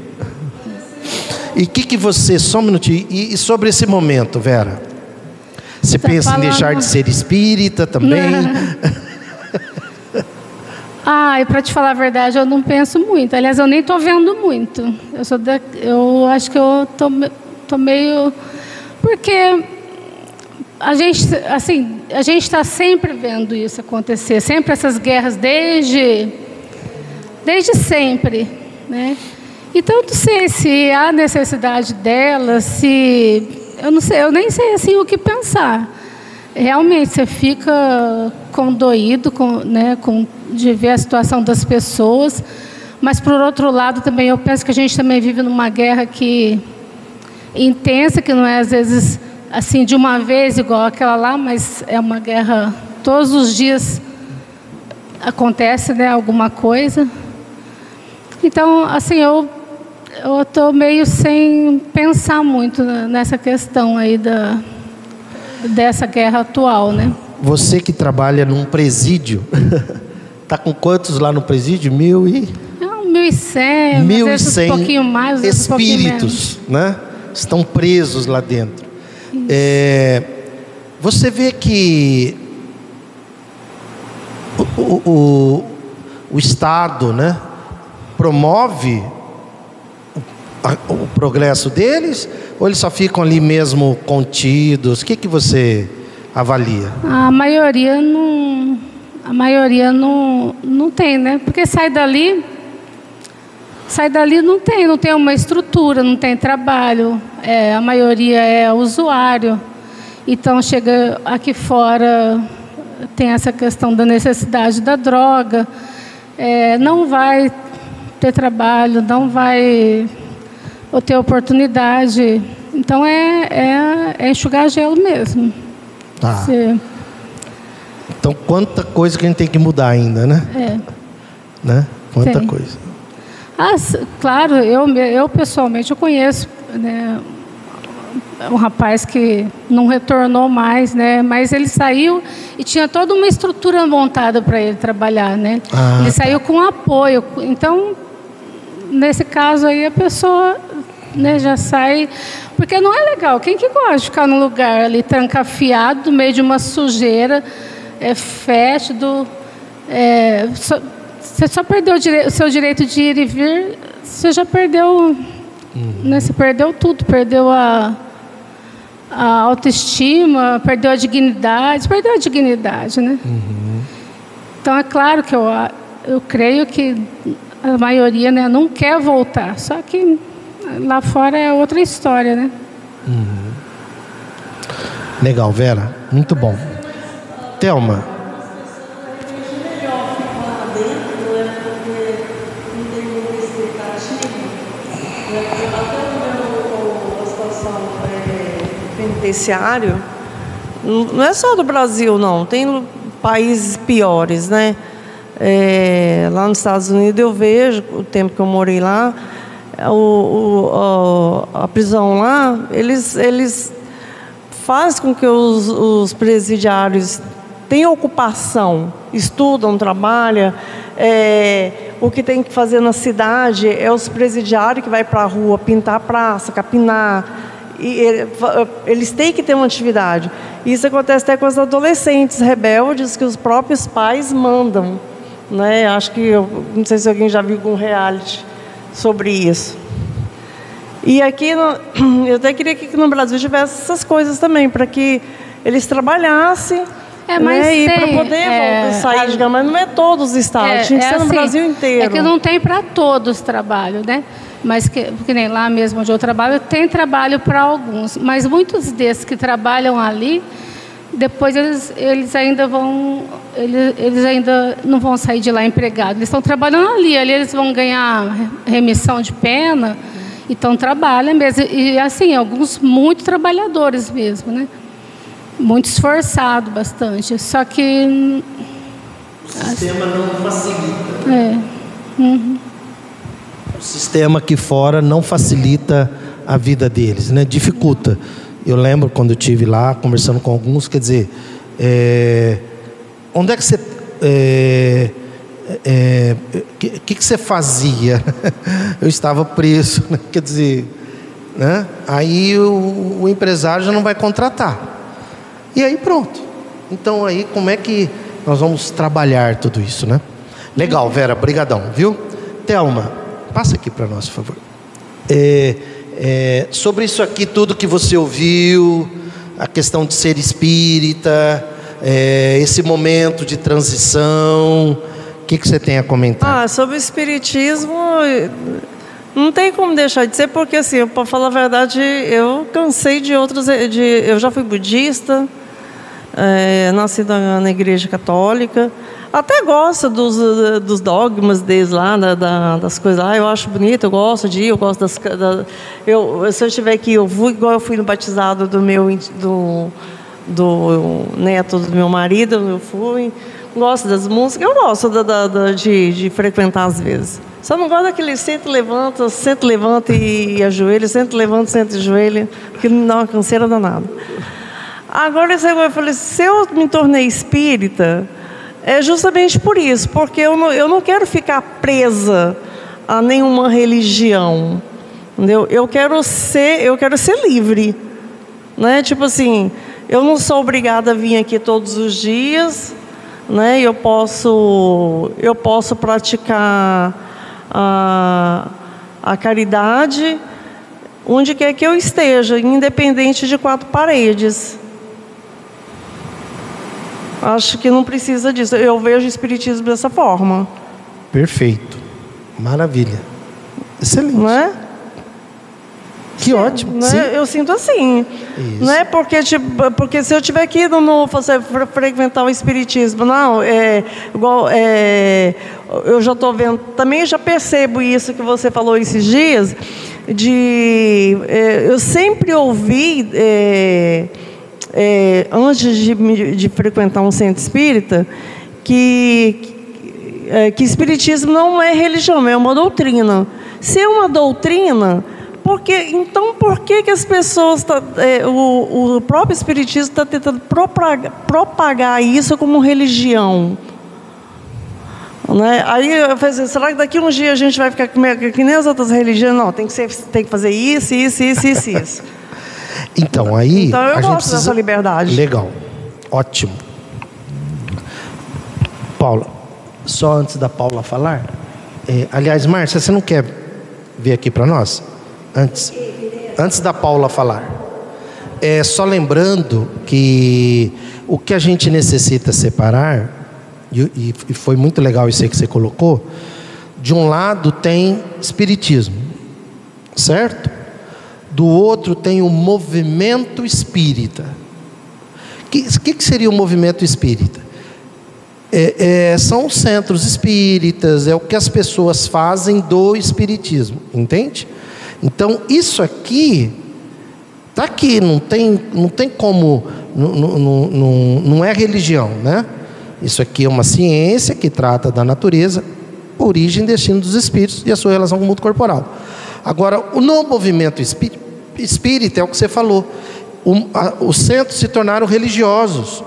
E o que, que você, só um minutinho, e sobre esse momento, Vera? Você tá pensa em deixar de ser espírita também? [LAUGHS] Ah, e para te falar a verdade, eu não penso muito. Aliás, eu nem estou vendo muito. Eu, sou da, eu acho que eu estou tô meio. Porque a gente, assim, a gente está sempre vendo isso acontecer, sempre essas guerras desde, desde sempre, né? Então, não sei se há necessidade delas, se eu não sei, eu nem sei assim o que pensar. Realmente, você fica condoído com, né, com de ver a situação das pessoas, mas por outro lado também eu penso que a gente também vive numa guerra que intensa, que não é às vezes assim de uma vez igual aquela lá, mas é uma guerra todos os dias acontece, né, alguma coisa. Então, assim, eu eu estou meio sem pensar muito nessa questão aí da dessa guerra atual, né? Você que trabalha num presídio, [LAUGHS] tá com quantos lá no presídio? Mil e mil e cem, mil e cem um pouquinho mais, espíritos, um né? estão presos lá dentro. É, você vê que o, o, o Estado né, promove o, progresso deles ou eles só ficam ali mesmo contidos? O que, que você avalia? A maioria não, a maioria não, não tem, né? Porque sai dali sai dali não tem, não tem uma estrutura, não tem trabalho, é, a maioria é usuário. Então chega aqui fora, tem essa questão da necessidade da droga, é, não vai ter trabalho, não vai ter oportunidade. Então é, é, é enxugar gelo mesmo. Tá. Então quanta coisa que a gente tem que mudar ainda, né? É. Né? Quanta tem. coisa. Ah, claro, eu, eu pessoalmente eu conheço né, um rapaz que não retornou mais, né? Mas ele saiu e tinha toda uma estrutura montada para ele trabalhar, né? Ah, ele tá. saiu com apoio. Então, nesse caso aí a pessoa, né, já sai porque não é legal. Quem que gosta de ficar num lugar ali trancafiado no meio de uma sujeira, é fétido, é, você só perdeu o, seu direito de ir e vir, você já perdeu. Uhum. Né, você perdeu tudo, perdeu a, a autoestima, perdeu a dignidade, perdeu a dignidade, né? Uhum. Então é claro que eu, eu creio que a maioria né, não quer voltar, só que lá fora é outra história, né? Uhum. Legal, Vera. Muito bom. Thelma. Não é só do Brasil, não. Tem países piores, né? É, lá nos Estados Unidos eu vejo, o tempo que eu morei lá, o, o, a prisão lá, eles, eles fazem com que os, os presidiários tenham ocupação, estudam, trabalham. É, o que tem que fazer na cidade é os presidiários que vai para a rua pintar a praça, capinar. E eles têm que ter uma atividade. Isso acontece até com os adolescentes rebeldes que os próprios pais mandam. Né? Acho que, não sei se alguém já viu algum reality sobre isso. E aqui, no, [CLEARS THROAT] eu até queria que no Brasil tivesse essas coisas também, para que eles trabalhassem é, mas né? E para poder é, sair, de mas não é todos os estados, é, tinha que ser no assim, Brasil inteiro. É que não tem para todos trabalho, né? Mas que, que nem lá mesmo onde eu trabalho, tem trabalho para alguns. Mas muitos desses que trabalham ali, depois eles, eles ainda vão eles, eles ainda não vão sair de lá empregados. Eles estão trabalhando ali, ali eles vão ganhar remissão de pena, então trabalham mesmo. E assim, alguns muito trabalhadores mesmo, né? muito esforçado bastante. Só que. O sistema não facilita. É. Uhum. O sistema aqui fora não facilita a vida deles, né? Dificulta. Eu lembro quando eu tive lá conversando com alguns, quer dizer, é, onde é que você é, é, que, que você fazia? [LAUGHS] Eu estava preso, né? quer dizer, né? Aí o, o empresário já não vai contratar. E aí pronto. Então aí como é que nós vamos trabalhar tudo isso, né? Legal, Vera, brigadão, viu? Telma, passa aqui para nós, por favor. É, é, sobre isso aqui, tudo que você ouviu, a questão de ser espírita, é, esse momento de transição, o que, que você tem a comentar? Ah, sobre o espiritismo, não tem como deixar de ser, porque assim, para falar a verdade, eu cansei de outros. De, eu já fui budista, é, nasci na, na, igreja católica. Até gosto dos, dos dogmas deles lá, da, da, das coisas lá. Eu acho bonito, eu gosto de ir, eu gosto das. Da, eu, se eu estiver aqui, eu vou igual eu fui no batizado do meu do, do neto do meu marido, eu fui. Gosto das músicas, eu gosto de, de frequentar às vezes. Só não gosto daquele senta, levanta, senta, levanta e ajoelha, senta, levanta, senta e ajoelha, porque me dá uma canseira danada. Agora eu falei, se eu me tornei espírita, é justamente por isso, porque eu não, eu não quero ficar presa a nenhuma religião. Entendeu? Eu quero ser, eu quero ser livre. Né? Tipo assim, eu não sou obrigada a vir aqui todos os dias, né? Eu posso eu posso praticar a, a caridade onde quer que eu esteja, independente de quatro paredes. Acho que não precisa disso. Eu vejo o Espiritismo dessa forma. Perfeito. Maravilha. Excelente. Não é? Que ótimo. Né? Eu sinto assim. Isso. Não é porque, tipo, porque se eu tiver aqui no fazer frequentar o espiritismo, não, é igual é, eu já estou vendo, também já percebo isso que você falou esses dias, de é, eu sempre ouvi é, é, antes de, de, frequentar um centro espírita, que, é, que espiritismo não é religião, é uma doutrina. Se é uma doutrina, porque, então por que, que as pessoas, tá, é, o, o próprio espiritismo está tentando propagar, propagar isso como religião? Né? Aí eu assim, será que daqui uns dias a gente vai ficar que nem as outras religiões? Não, tem que, ser, tem que fazer isso, isso, isso, isso, isso. Então, aí. Então eu a gosto gente precisa... dessa liberdade. Legal. Ótimo. Paula, só antes da Paula falar. É, aliás, Márcia, você não quer vir aqui para nós? Antes, antes da Paula falar. É, só lembrando que o que a gente necessita separar, e, e foi muito legal isso aí que você colocou, de um lado tem espiritismo, certo? Do outro tem o movimento espírita. O que, que, seria o movimento espírita? É, é, são os centros espíritas, é o que as pessoas fazem do espiritismo, entende? Então, isso aqui Está aqui, não tem, não tem como, não, não, não, não é religião, né? Isso aqui é uma ciência que trata da natureza, origem e destino dos espíritos e a sua relação com o mundo corporal. Agora, no movimento espírita, é o que você falou, os centros se tornaram religiosos.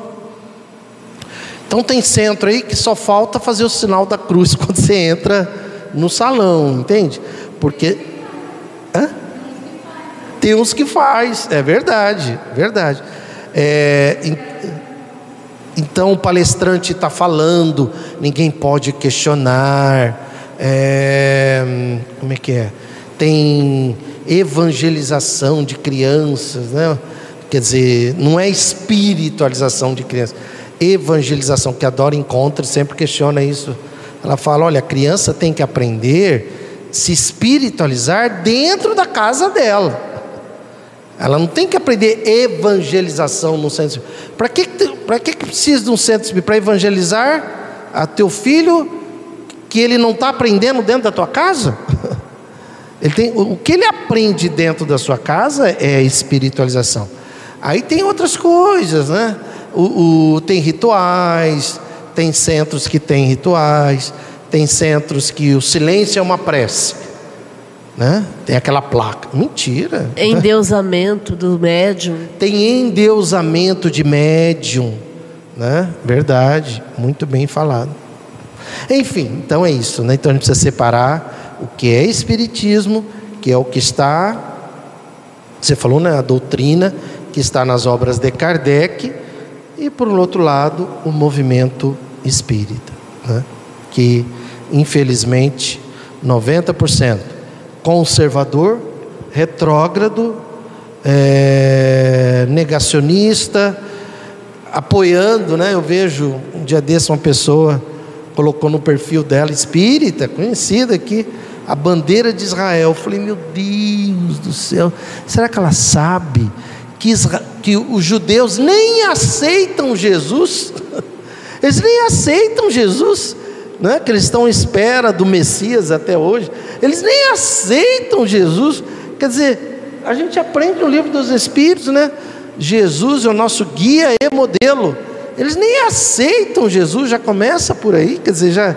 Então tem centro aí que só falta fazer o sinal da cruz [LAUGHS] quando você entra no salão, entende? Porque hã? tem uns que faz, é verdade, verdade. É, então o palestrante está falando, ninguém pode questionar. É, como é que é? Tem evangelização de crianças, né? Quer dizer, não é espiritualização de crianças, evangelização que adora encontro sempre questiona isso. Ela fala: olha, a criança tem que aprender se espiritualizar dentro da casa dela. Ela não tem que aprender evangelização no centro Para que, para que precisa de um centro? Para evangelizar a teu filho que ele não está aprendendo dentro da tua casa? Ele tem, o que ele aprende dentro da sua casa é espiritualização. Aí tem outras coisas, né? O, o, tem rituais, tem centros que tem rituais, tem centros que o silêncio é uma prece. Né? Tem aquela placa. Mentira. Endeusamento do médium. [LAUGHS] Tem endeusamento de médium. Né? Verdade. Muito bem falado. Enfim, então é isso. Né? Então a gente precisa separar o que é espiritismo, que é o que está. Você falou, né? A doutrina que está nas obras de Kardec. E por outro lado, o movimento espírita. Né? Que infelizmente 90% conservador, retrógrado, é, negacionista, apoiando, né? Eu vejo um dia desse uma pessoa colocou no perfil dela espírita, conhecida aqui, a bandeira de Israel. Eu falei, meu Deus do céu, será que ela sabe que, Israel, que os judeus nem aceitam Jesus? [LAUGHS] Eles nem aceitam Jesus né, que eles estão à espera do Messias até hoje, eles nem aceitam Jesus. Quer dizer, a gente aprende no livro dos Espíritos, né? Jesus é o nosso guia e modelo. Eles nem aceitam Jesus, já começa por aí, quer dizer, já,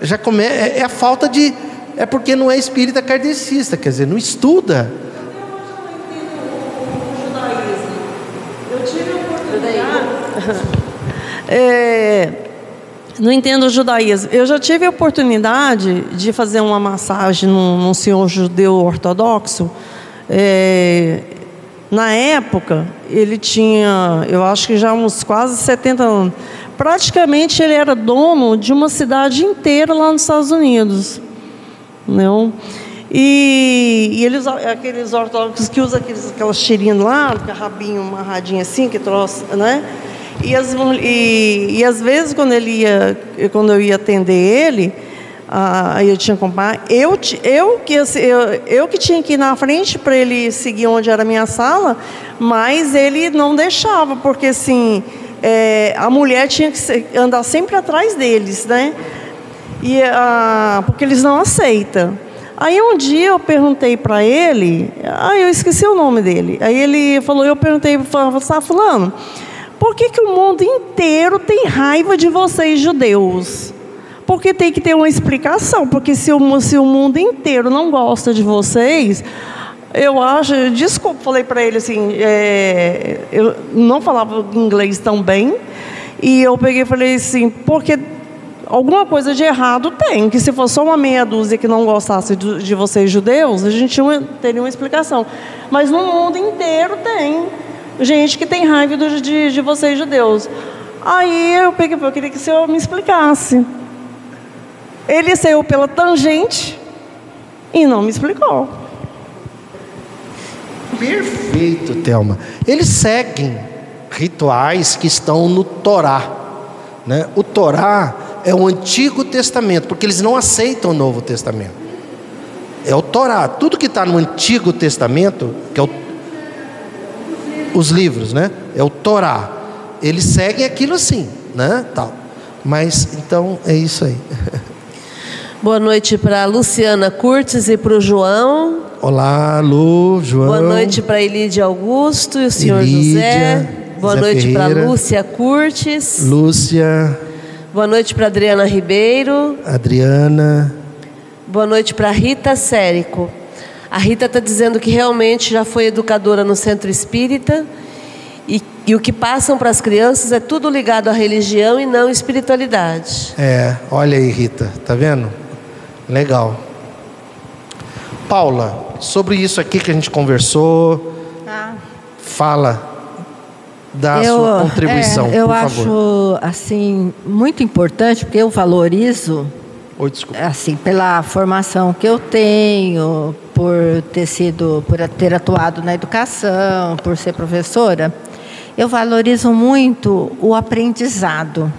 já come, é, é a falta de. É porque não é espírita kardecista, quer dizer, não estuda. É, não entendo o judaísmo. Eu já tive a oportunidade de fazer uma massagem num, num senhor judeu ortodoxo. É, na época, ele tinha, eu acho que já uns quase 70 anos. Praticamente ele era dono de uma cidade inteira lá nos Estados Unidos. Não? E, e eles, aqueles ortodoxos que usam aqueles, aquelas tirinhas lá, com a rabinho amarradinho assim, que trouxe, né? E, as, e, e às vezes quando ele ia, quando eu ia atender ele, aí eu tinha que comprar, eu, eu, que, eu, eu que tinha que ir na frente para ele seguir onde era a minha sala, mas ele não deixava, porque assim, é, a mulher tinha que andar sempre atrás deles, né? E, ah, porque eles não aceitam. Aí um dia eu perguntei para ele, ah, eu esqueci o nome dele. Aí ele falou, eu perguntei, ah, fulano, por que, que o mundo inteiro tem raiva de vocês, judeus? Porque tem que ter uma explicação. Porque se o, se o mundo inteiro não gosta de vocês, eu acho. Desculpa, falei para ele assim. É, eu não falava inglês tão bem. E eu peguei e falei assim: porque alguma coisa de errado tem. Que se fosse só uma meia dúzia que não gostasse de, de vocês, judeus, a gente teria uma explicação. Mas no mundo inteiro tem gente que tem raiva de, de vocês judeus. Aí eu peguei, eu queria que o senhor me explicasse. Ele saiu pela tangente e não me explicou. Perfeito, Thelma. Eles seguem rituais que estão no Torá. Né? O Torá é o Antigo Testamento, porque eles não aceitam o Novo Testamento. É o Torá. Tudo que está no Antigo Testamento, que é o os livros, né? É o Torá. Eles seguem aquilo assim, né? Tal. Mas então é isso aí. [LAUGHS] Boa noite para a Luciana Curtis e para o João. Olá, Lu, João. Boa noite para Elídia Augusto e o senhor Elídia, José. Boa Zé noite para. Lúcia Curtis. Lúcia, Boa noite para Adriana Ribeiro. Adriana. Boa noite para Rita Sérico. A Rita está dizendo que realmente já foi educadora no centro espírita e, e o que passam para as crianças é tudo ligado à religião e não espiritualidade. É, olha aí, Rita, tá vendo? Legal. Paula, sobre isso aqui que a gente conversou, Ah. fala da sua contribuição, é, eu acho favor. assim muito importante porque eu valorizo Oi, assim pela formação que eu tenho, por ter sido, por ter atuado na educação, por ser professora, eu valorizo muito o aprendizado.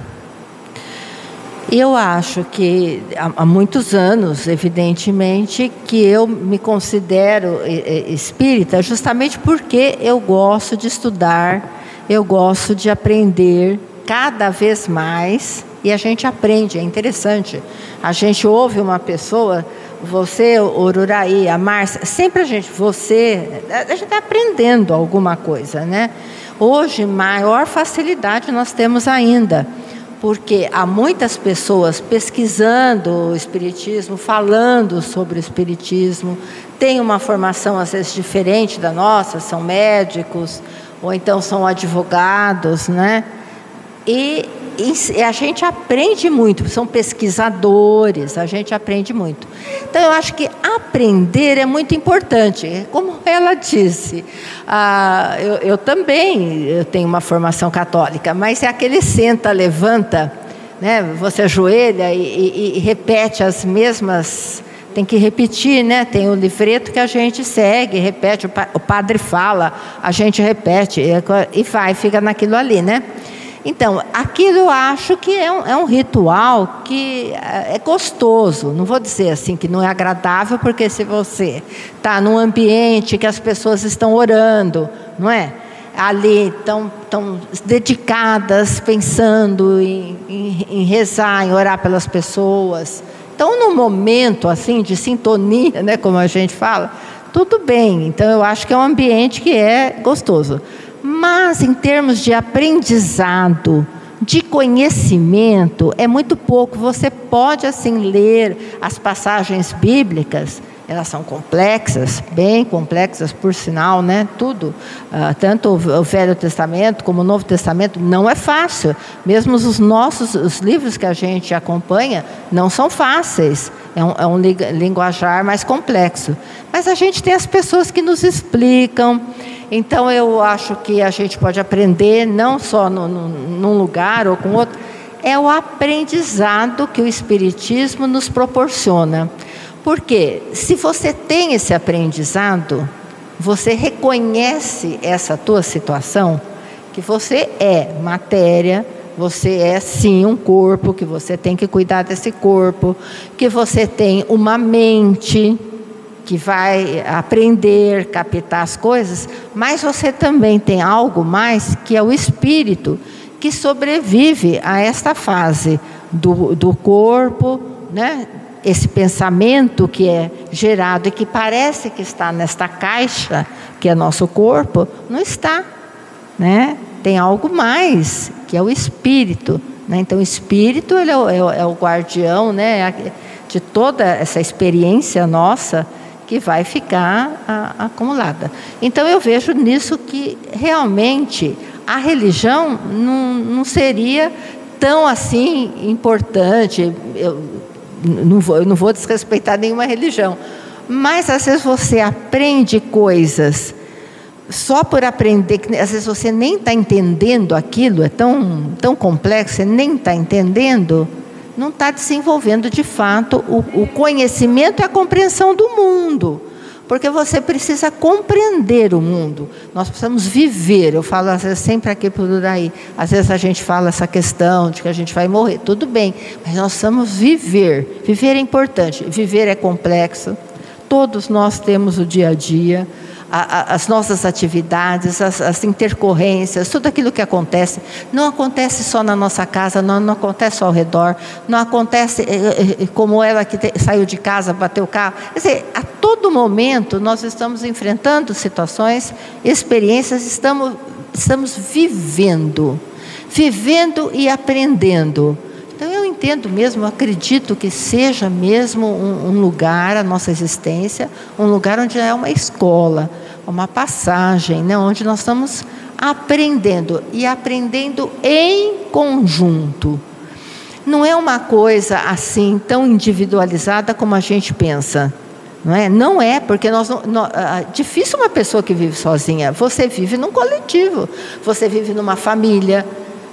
Eu acho que há, muitos anos, evidentemente, que eu me considero espírita justamente porque eu gosto de estudar, eu gosto de aprender cada vez mais e a gente aprende, é interessante. A gente ouve uma pessoa, você, Ururaí, a Márcia, sempre a gente, você, a gente está aprendendo alguma coisa, né? Hoje, maior facilidade nós temos ainda porque há muitas pessoas pesquisando o Espiritismo, falando sobre o Espiritismo, têm uma formação às vezes diferente da nossa, são médicos, ou então são advogados, né? E, e a gente aprende muito, são pesquisadores, a gente aprende muito. Então, eu acho que aprender é muito importante. Como ela disse, ah, eu, eu também eu tenho uma formação católica, mas é aquele senta, levanta, né? você ajoelha e, e, e repete as mesmas tem que repetir, né? Tem o livreto que a gente segue, repete, o, pa o padre fala, a gente repete e, e vai, fica naquilo ali, né? Então, aquilo eu acho que é um, é um, ritual que é gostoso. Não vou dizer assim que não é agradável, porque se você está num ambiente que as pessoas estão orando, não é? Ali estão, estão dedicadas, pensando em, em, em rezar, em orar pelas pessoas. Então, num momento assim de sintonia, né, como a gente fala, tudo bem. Então, eu acho que é um ambiente que é gostoso. Mas em termos de aprendizado, de conhecimento, é muito pouco. Você pode assim ler as passagens bíblicas, elas são complexas, bem complexas por sinal, né? Tudo, uh, tanto o Velho Testamento como o Novo Testamento não é fácil. Mesmo os nossos os livros que a gente acompanha não são fáceis. É um, é um linguajar mais complexo. Mas a gente tem as pessoas que nos explicam. Então eu acho que a gente pode aprender não só no, no, num lugar ou com outro, é o aprendizado que o Espiritismo nos proporciona. Porque se você tem esse aprendizado, você reconhece essa tua situação, que você é matéria, você é sim um corpo, que você tem que cuidar desse corpo, que você tem uma mente que vai aprender, captar as coisas, mas você também tem algo mais que é o espírito que sobrevive a esta fase do, do corpo, né? Esse pensamento que é gerado e que parece que está nesta caixa, que é nosso corpo, não está. Né? Tem algo mais, que é o espírito. Né? Então, o espírito ele é, o, é o guardião né? de toda essa experiência nossa que vai ficar a, acumulada. Então, eu vejo nisso que realmente a religião não, não seria tão assim importante. Eu, não vou, eu não vou desrespeitar nenhuma religião, mas às vezes você aprende coisas só por aprender, que às vezes você nem está entendendo aquilo, é tão, tão complexo, você nem está entendendo, não está desenvolvendo de fato o, o conhecimento e a compreensão do mundo. Porque você precisa compreender o mundo. Nós precisamos viver. Eu falo às vezes, sempre aqui por aí. Às vezes a gente fala essa questão de que a gente vai morrer. Tudo bem, mas nós precisamos viver. Viver é importante. Viver é complexo. Todos nós temos o dia a dia. A, a, as nossas atividades, as, as, intercorrências, tudo aquilo que acontece, não acontece só na nossa casa, não, não acontece só ao redor, não acontece eh, eh, eh, como ela que te, saiu de casa, bateu o carro. Quer dizer, a todo momento nós estamos enfrentando situações, experiências, estamos, estamos vivendo, vivendo e aprendendo. Então eu entendo mesmo, acredito que seja mesmo um, um, lugar, a nossa existência, um lugar onde é uma escola, uma passagem, né, onde nós estamos aprendendo e aprendendo em conjunto. Não é uma coisa assim tão individualizada como a gente pensa. Não é? Não é, porque nós não, não, é difícil uma pessoa que vive sozinha. Você vive num coletivo, você vive numa família,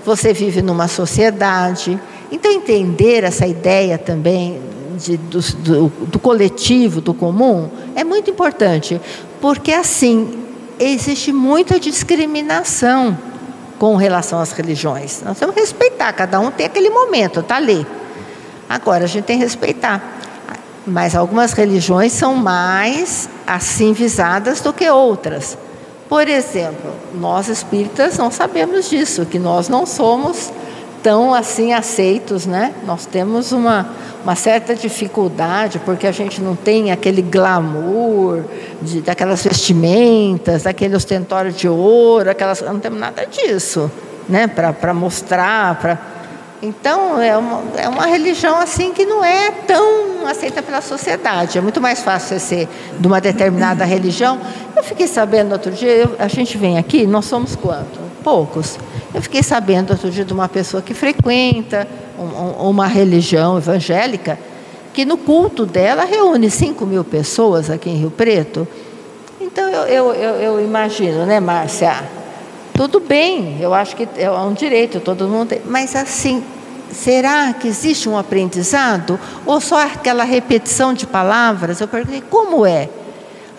você vive numa sociedade. Então, entender essa ideia também de, do, do, do coletivo, do comum, é muito importante, porque assim existe muita discriminação com relação às religiões. Nós temos que respeitar, cada um tem aquele momento, está ali. Agora, a gente tem que respeitar. Mas algumas religiões são mais assim visadas do que outras. Por exemplo, nós espíritas não sabemos disso, que nós não somos tão assim aceitos, né? Nós temos uma, uma certa dificuldade porque a gente não tem aquele glamour de, daquelas vestimentas, daquele ostentório de ouro, aquelas, não temos nada disso, né? Para mostrar, para então é uma, é uma religião assim que não é tão aceita pela sociedade. É muito mais fácil ser de uma determinada religião. Eu fiquei sabendo outro dia, eu, a gente vem aqui, nós somos quantos? Poucos. Eu fiquei sabendo outro dia de uma pessoa que frequenta um, uma religião evangélica, que no culto dela reúne 5 mil pessoas aqui em Rio Preto. Então eu, eu, eu, eu imagino, né, Márcia? Tudo bem, eu acho que é um direito, todo mundo tem. Mas assim, será que existe um aprendizado? Ou só aquela repetição de palavras? Eu perguntei, como é?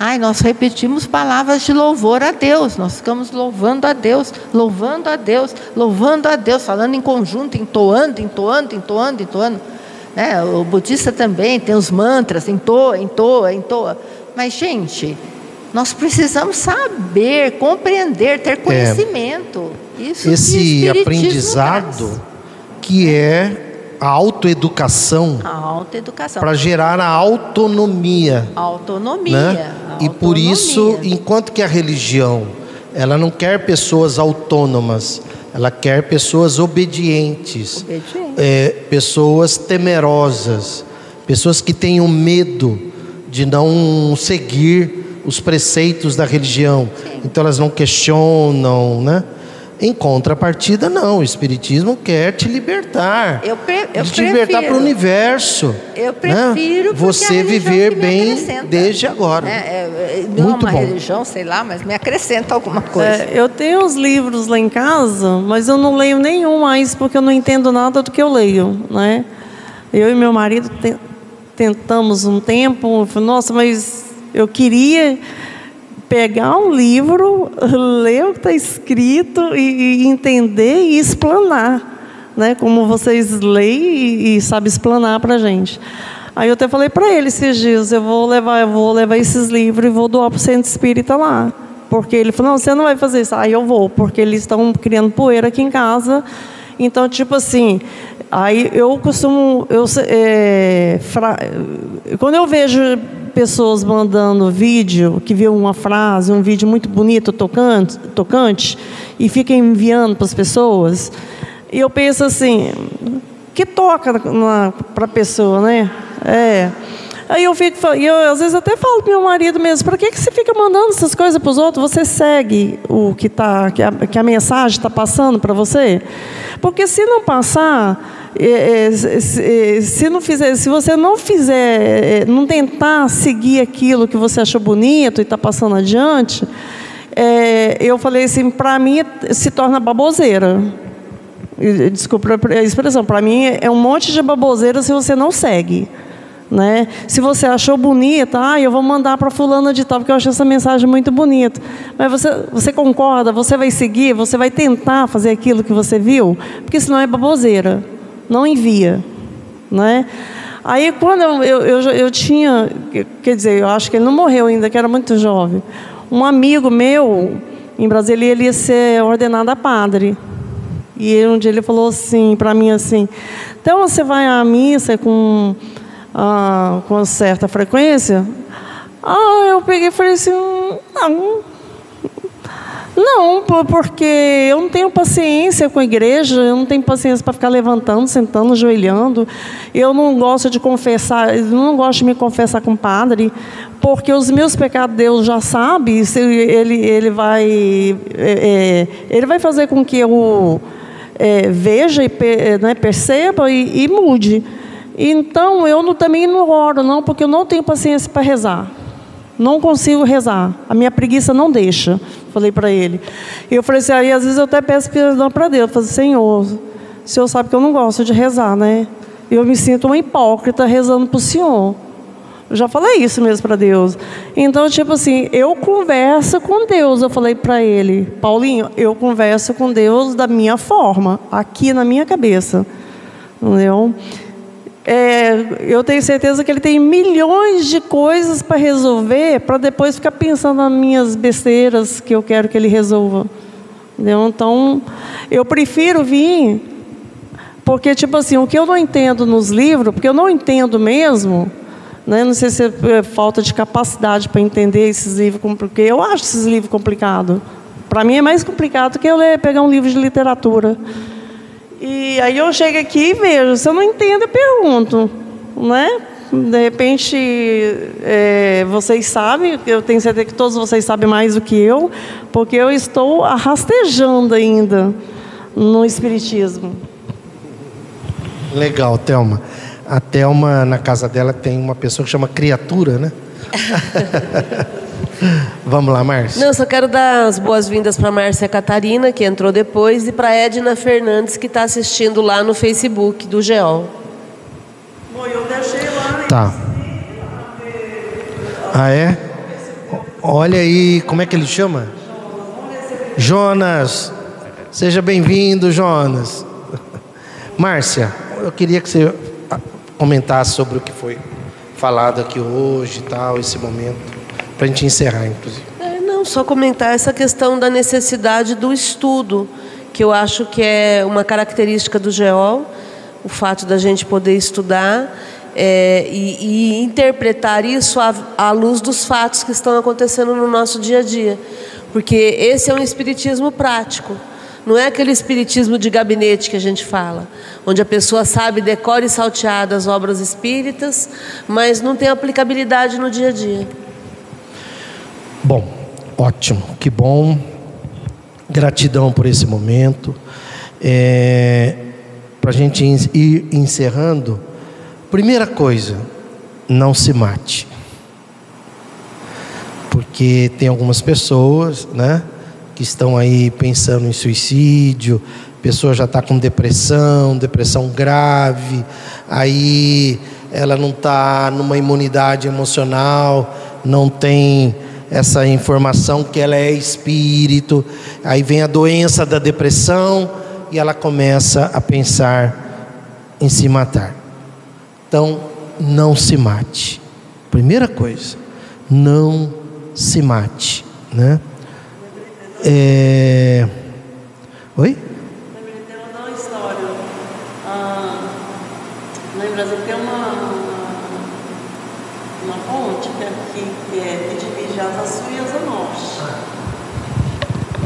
Ai, nós repetimos palavras de louvor a Deus, nós ficamos louvando a Deus, louvando a Deus, louvando a Deus, falando em conjunto, entoando, entoando, entoando, entoando. Né? O budista também tem os mantras, entoa, entoa, entoa. Mas, gente, nós precisamos saber, compreender, ter é. conhecimento. É, Isso esse aprendizado que é a autoeducação. Autoeducação. Para gerar a autonomia. Autonomia. Né? E por isso, enquanto que a religião, ela não quer pessoas autônomas, ela quer pessoas obedientes, Obediente. é, pessoas temerosas, pessoas que tenham medo de não seguir os preceitos da religião. Sim. Então elas não questionam, né? Em contrapartida, não. O Espiritismo quer te libertar. Eu, pre eu te libertar para o universo. Eu né? prefiro né? você viver bem desde agora. É, é, não Muito é uma bom. religião, sei lá, mas me acrescenta alguma coisa. É, eu tenho os livros lá em casa, mas eu não leio nenhum mais porque eu não entendo nada do que eu leio, né? Eu e meu marido te tentamos um tempo, nossa, mas eu queria pegar um livro, ler o que está escrito e, e, entender e explanar, né? Como vocês leem e, e sabem explanar para a gente. Aí eu até falei para ele esses dias, eu vou levar, eu vou levar esses livros e vou doar para o centro espírita lá. Porque ele falou, não, você não vai fazer isso. Aí eu vou, porque eles estão criando poeira aqui em casa. Então, tipo assim, aí eu costumo, eu, é, fra, quando eu vejo pessoas mandando vídeo, que viu uma frase, um vídeo muito bonito, tocante, tocante e fica enviando para as pessoas. E eu penso assim, que toca para a pessoa, né? É. Aí eu fico, eu às vezes até falo para meu marido mesmo, para que, que você fica mandando essas coisas para os outros? Você segue o que tá, que a, que a mensagem está passando para você? Porque se não passar, é, é, se não fizer, se você não fizer, é, não tentar seguir aquilo que você achou bonito e está passando adiante, é, eu falei assim, para mim se torna baboseira. Desculpa a expressão, para mim é um monte de baboseira se você não segue. Né? Se você achou bonita, ah, eu vou mandar para fulana de tal, porque eu achei essa mensagem muito bonita. Mas você, você concorda, você vai seguir, você vai tentar fazer aquilo que você viu, porque senão é baboseira não envia. Né? Aí, quando eu, eu, eu, eu, tinha, quer dizer, eu acho que ele não morreu ainda, que era muito jovem. Um amigo meu, em Brasília, ele ia ser ordenado a padre. E um dia ele falou assim para mim assim, então você vai à missa com, ah, com certa frequência? Ah, eu peguei e falei assim, não, não, porque eu não tenho paciência com a igreja, eu não tenho paciência para ficar levantando, sentando, ajoelhando. Eu não gosto de confessar, eu não gosto de me confessar com o padre, porque os meus pecados Deus já sabe, ele, ele, vai, é, é, ele vai fazer com que eu é, veja e né, perceba e, e, mude. Então eu não, também não oro, não, porque eu não tenho paciência para rezar. Não consigo rezar. A minha preguiça não deixa. Falei para ele. E eu falei assim, aí às vezes eu até peço perdão para Deus. Eu falei, Senhor, o Senhor sabe que eu não gosto de rezar, né? Eu me sinto uma hipócrita rezando para o Senhor. Eu já falei isso mesmo para Deus. Então, tipo assim, eu converso com Deus. Eu falei para ele, Paulinho, eu converso com Deus da minha forma, aqui na minha cabeça. Entendeu? É, eu tenho certeza que ele tem milhões de coisas para resolver, para depois ficar pensando nas minhas besteiras que eu quero que ele resolva. Entendeu? Então, eu prefiro vir, porque, tipo assim, o que eu não entendo nos livros, porque eu não entendo mesmo, né? não sei se é falta de capacidade para entender esses livros, porque eu acho esses livros complicados. Para mim é mais complicado que eu ler, pegar um livro de literatura. E aí eu chego aqui e vejo, se eu não entendo, eu pergunto, né? De repente, é, vocês sabem, eu tenho certeza que todos vocês sabem mais do que eu, porque eu estou arrastejando ainda no Espiritismo. Legal, Thelma. A Thelma, na casa dela, tem uma pessoa que chama criatura, né? [LAUGHS] Vamos lá, Márcia. Não, só quero dar as boas-vindas para Márcia Catarina, que entrou depois, e para Edna Fernandes, que está assistindo lá no Facebook do GEOL. Bom, eu deixei lá. Tá. Ah, é? Olha aí, como é que ele chama? Jonas. Seja bem-vindo, Jonas. Márcia, eu queria que você comentasse sobre o que foi falado aqui hoje e tal, esse momento para a gente encerrar, inclusive. É, não, só comentar essa questão da necessidade do estudo, que eu acho que é uma característica do GEOL, o fato da gente poder estudar é, e, e, interpretar isso à, à luz dos fatos que estão acontecendo no nosso dia a dia. Porque esse é um espiritismo prático. Não é aquele espiritismo de gabinete que a gente fala, onde a pessoa sabe, decora e salteada as obras espíritas, mas não tem aplicabilidade no dia a dia. Bom, ótimo, que bom. Gratidão por esse momento. É, Para a gente ir encerrando, primeira coisa, não se mate. Porque tem algumas pessoas, né, que estão aí pensando em suicídio, pessoa já está com depressão, depressão grave, aí ela não está numa imunidade emocional, não tem essa informação que ela é espírito, aí vem a doença da depressão e ela começa a pensar em se matar. Então, não se mate. Primeira coisa, não se mate, né? É... Oi? Lembra uma história. Ah, lembra, tem uma, uma ponte que, é, que é Casa Sul e Asa Norte.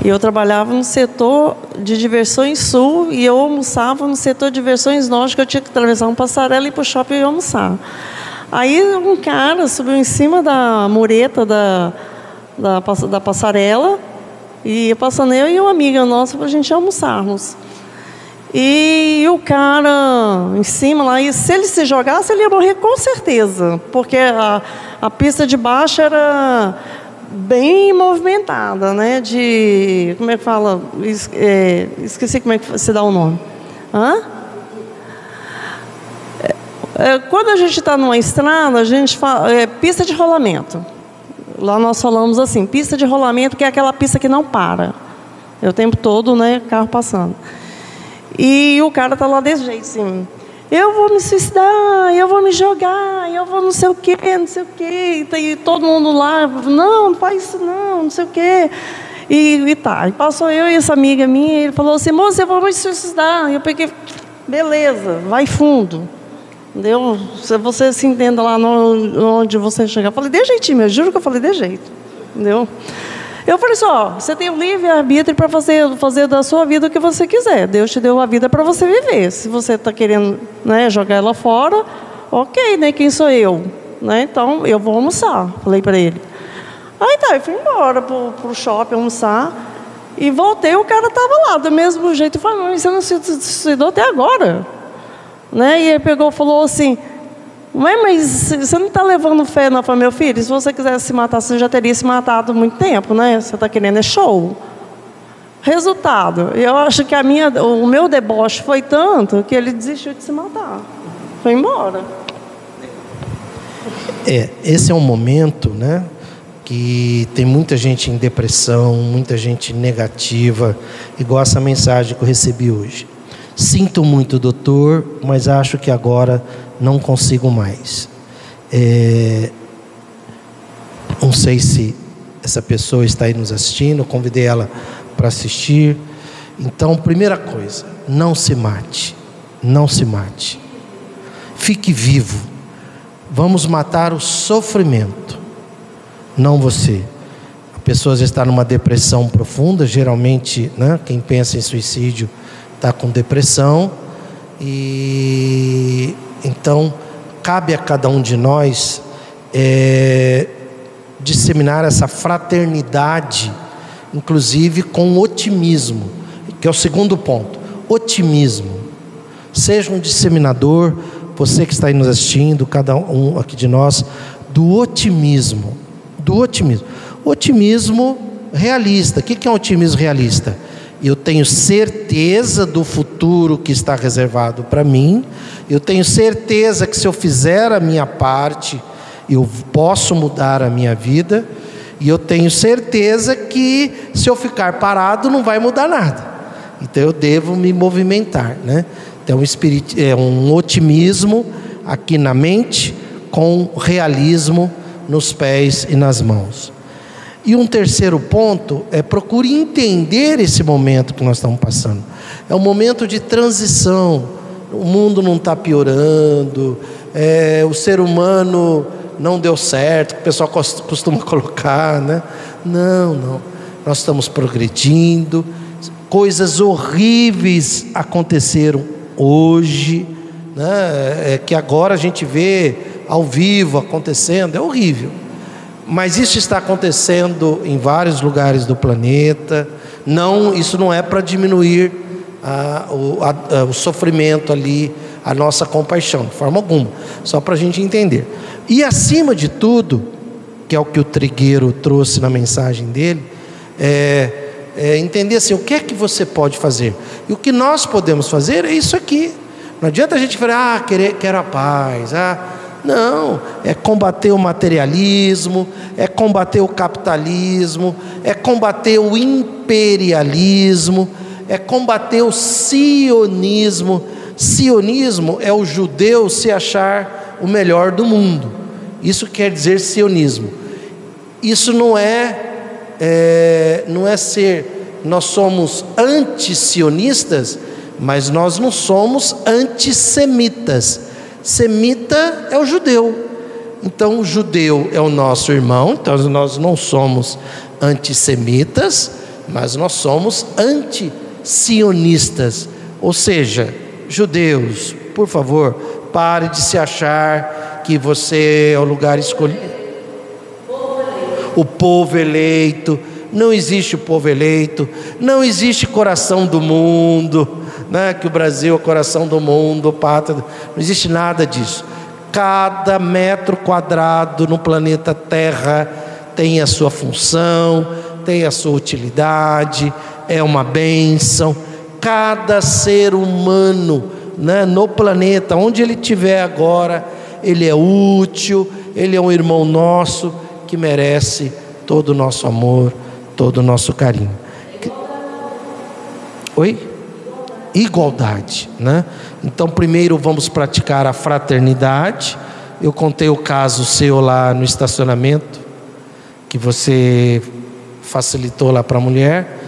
E eu trabalhava no setor de diversões sul e eu almoçava no setor de diversões norte, que eu tinha que atravessar um passarela e ir para o shopping e almoçar. Aí um cara subiu em cima da mureta da, da, da passarela e passando eu e uma amiga nossa para a gente almoçarmos. E o cara em cima lá, e se ele se jogasse, ele ia morrer com certeza, porque a, a pista de baixo era bem movimentada, né? De. Como é que fala? É, esqueci como é que se dá o nome. Hã? É, é, quando a gente está numa estrada, a gente fala. É, pista de rolamento. Lá nós falamos assim: pista de rolamento, que é aquela pista que não para. É o tempo todo, né? Carro passando. E o cara tá lá desse jeito, assim. Eu vou me suicidar, eu vou me jogar, eu vou não sei o quê, não sei o quê. E todo mundo lá, não, não faz isso não, não sei o quê. E, e tá, e passou eu e essa amiga minha, e ele falou assim, moça, eu vou me suicidar. E eu peguei, beleza, vai fundo. Entendeu? Se você se entenda lá no, onde você chegar. Eu falei, de jeitinho, eu juro que eu falei de jeito. Entendeu? Eu falei assim, ó, você tem o livre-arbítrio para fazer, fazer da sua vida o que você quiser. Deus te deu a vida para você viver. Se você está querendo né, jogar ela fora, ok, né? Quem sou eu? Né? Então, eu vou almoçar, falei para ele. Aí tá, eu fui embora pro, pro shopping almoçar. E voltei, o cara estava lá, do mesmo jeito. Eu falei, mas você não se suicidou até agora. Né? E ele pegou falou assim, Ué, mas você não está levando fé na família, meu filho? Se você quisesse se matar, você já teria se matado há muito tempo, né? Você está querendo é show. Resultado, eu acho que a minha, o meu deboche foi tanto que ele desistiu de se matar. Foi embora. É, esse é um momento, né? Que tem muita gente em depressão, muita gente negativa, igual essa mensagem que eu recebi hoje. Sinto muito, doutor, mas acho que agora não consigo mais. É, não sei se essa pessoa está aí nos assistindo, convidei ela para assistir. Então, primeira coisa, não se mate. Não se mate. Fique vivo. Vamos matar o sofrimento, não você. A pessoa está numa depressão profunda, geralmente, né, quem pensa em suicídio está com depressão e então, cabe a cada um de nós é, disseminar essa fraternidade, inclusive com otimismo, que é o segundo ponto: otimismo. Seja um disseminador, você que está aí nos assistindo, cada um aqui de nós, do otimismo. Do otimismo. Otimismo realista. O que é um otimismo realista? Eu tenho certeza do futuro que está reservado para mim, eu tenho certeza que se eu fizer a minha parte, eu posso mudar a minha vida, e eu tenho certeza que se eu ficar parado não vai mudar nada. Então eu devo me movimentar, né? Então um, é um otimismo aqui na mente com realismo nos pés e nas mãos. E um terceiro ponto é procure entender esse momento que nós estamos passando. É um momento de transição. O mundo não está piorando, é, o ser humano não deu certo, que o pessoal costuma [LAUGHS] colocar, né? Não, não. Nós estamos progredindo. Coisas horríveis aconteceram hoje, né? É que agora a gente vê ao vivo acontecendo, é horrível. Mas isso está acontecendo em vários lugares do planeta. Não, isso não é para diminuir ah, o, a, o sofrimento ali, a nossa compaixão, de forma alguma. Só para a gente entender. E acima de tudo, que é o que o Trigueiro trouxe na mensagem dele, é, é entender assim, o que é que você pode fazer. E o que nós podemos fazer é isso aqui. Não adianta a gente falar, ah, querer, quero a paz, ah, não, é combater o materialismo, é combater o capitalismo, é combater o imperialismo, é combater o sionismo. Sionismo é o judeu se achar o melhor do mundo. Isso quer dizer sionismo. Isso não é, é não é ser, nós somos anti-sionistas, mas nós não somos antissemitas É o judeu. Então, o judeu é o nosso irmão, então nós não somos antissemitas, mas nós somos anti-sionistas. Ou seja, judeus, por favor, pare de se achar que você é o lugar escolhido. O povo eleito, não existe o povo eleito, não existe coração do mundo né, que o Brasil é o coração do mundo, pátria. Não existe nada disso. Cada metro quadrado no planeta Terra tem a sua função, tem a sua utilidade, é uma bênção. Cada ser humano né, no planeta, onde ele estiver agora, ele é útil, ele é um irmão nosso que merece todo o nosso amor, todo o nosso carinho. Oi? Igualdade, né? Então, primeiro vamos praticar a fraternidade. Eu contei o caso seu lá no estacionamento, que você facilitou lá para a mulher.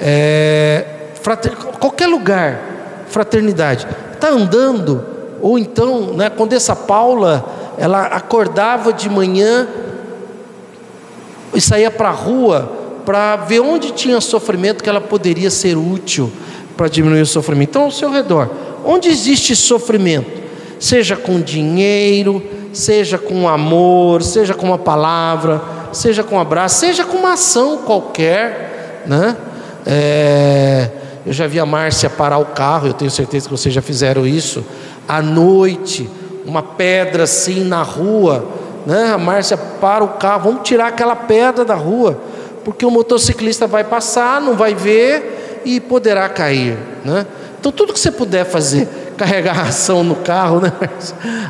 É, frater, qualquer lugar, fraternidade. Está andando, ou então, né, quando essa Paula, ela acordava de manhã e saía para a rua para ver onde tinha sofrimento que ela poderia ser útil para diminuir o sofrimento. Então, ao seu redor, onde existe sofrimento, seja com dinheiro, seja com amor, seja com uma palavra, seja com um abraço, seja com uma ação qualquer, né? É, eu já vi a Márcia parar o carro, eu tenho certeza que vocês já fizeram isso, à noite, uma pedra assim na rua, né? A Márcia para o carro, vamos tirar aquela pedra da rua, porque o motociclista vai passar, não vai ver e poderá cair, né? Então tudo que você puder fazer, [LAUGHS] carregar ração no carro, né?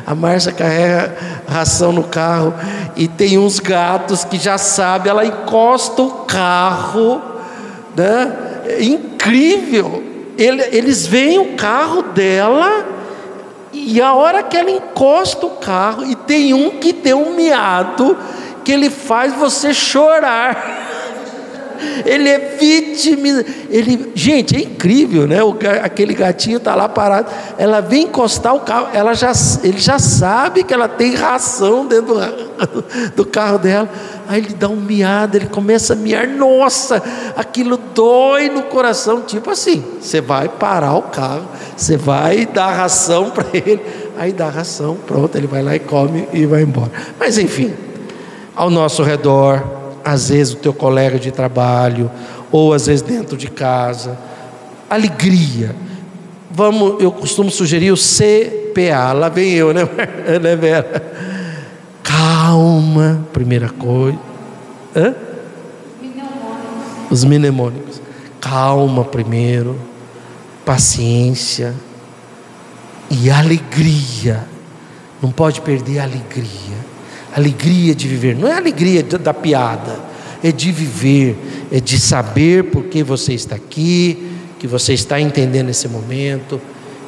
A Márcia carrega ração no carro e tem uns gatos que já sabe, ela encosta o carro, né? É incrível. eles veem o carro dela e a hora que ela encosta o carro e tem um que deu um miado que ele faz você chorar [LAUGHS] ele é vítima. Ele, gente, é incrível, né? O, aquele gatinho está lá parado. Ela vem encostar o carro, ela já, ele já sabe que ela tem ração dentro do, do carro dela. Aí ele dá um miado, ele começa a miar. Nossa, aquilo dói no coração. Tipo assim, você vai parar o carro, você vai dar ração para [LAUGHS] ele. Aí dá ração, pronto, ele vai lá e come e vai embora. Mas enfim, ao nosso redor às vezes o teu colega de trabalho, ou às vezes dentro de casa. Alegria. Vamos, eu costumo sugerir o CPA. Lá vem eu, né, [LAUGHS] né Vera? Calma, primeira coisa. Hã? Os mnemônicos. Calma primeiro, paciência e alegria. Não pode perder a alegria alegria de viver, não é alegria da piada, é de viver, é de saber por que você está aqui, que você está entendendo esse momento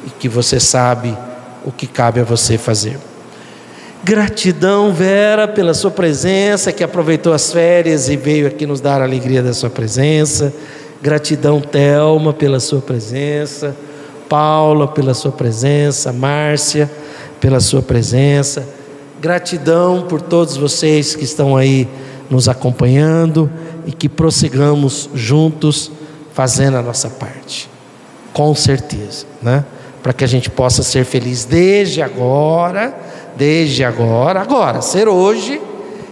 e que você sabe o que cabe a você fazer. Gratidão, Vera, pela sua presença, que aproveitou as férias e veio aqui nos dar a alegria da sua presença. Gratidão, Telma, pela sua presença. Paula, pela sua presença. Márcia, pela sua presença. Gratidão por todos vocês que estão aí nos acompanhando e que prossigamos juntos fazendo a nossa parte. Com certeza, né? Para que a gente possa ser feliz desde agora, desde agora, agora, ser hoje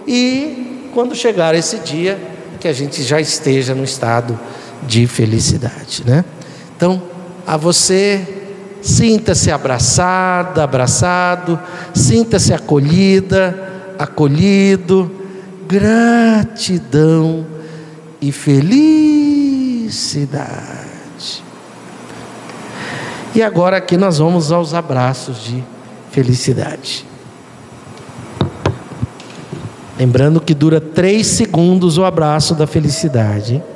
e quando chegar esse dia que a gente já esteja no estado de felicidade, né? Então, a você Sinta-se abraçada, abraçado, sinta-se acolhida, acolhido. Gratidão e felicidade. E agora aqui nós vamos aos abraços de felicidade. Lembrando que dura três segundos o abraço da felicidade. É,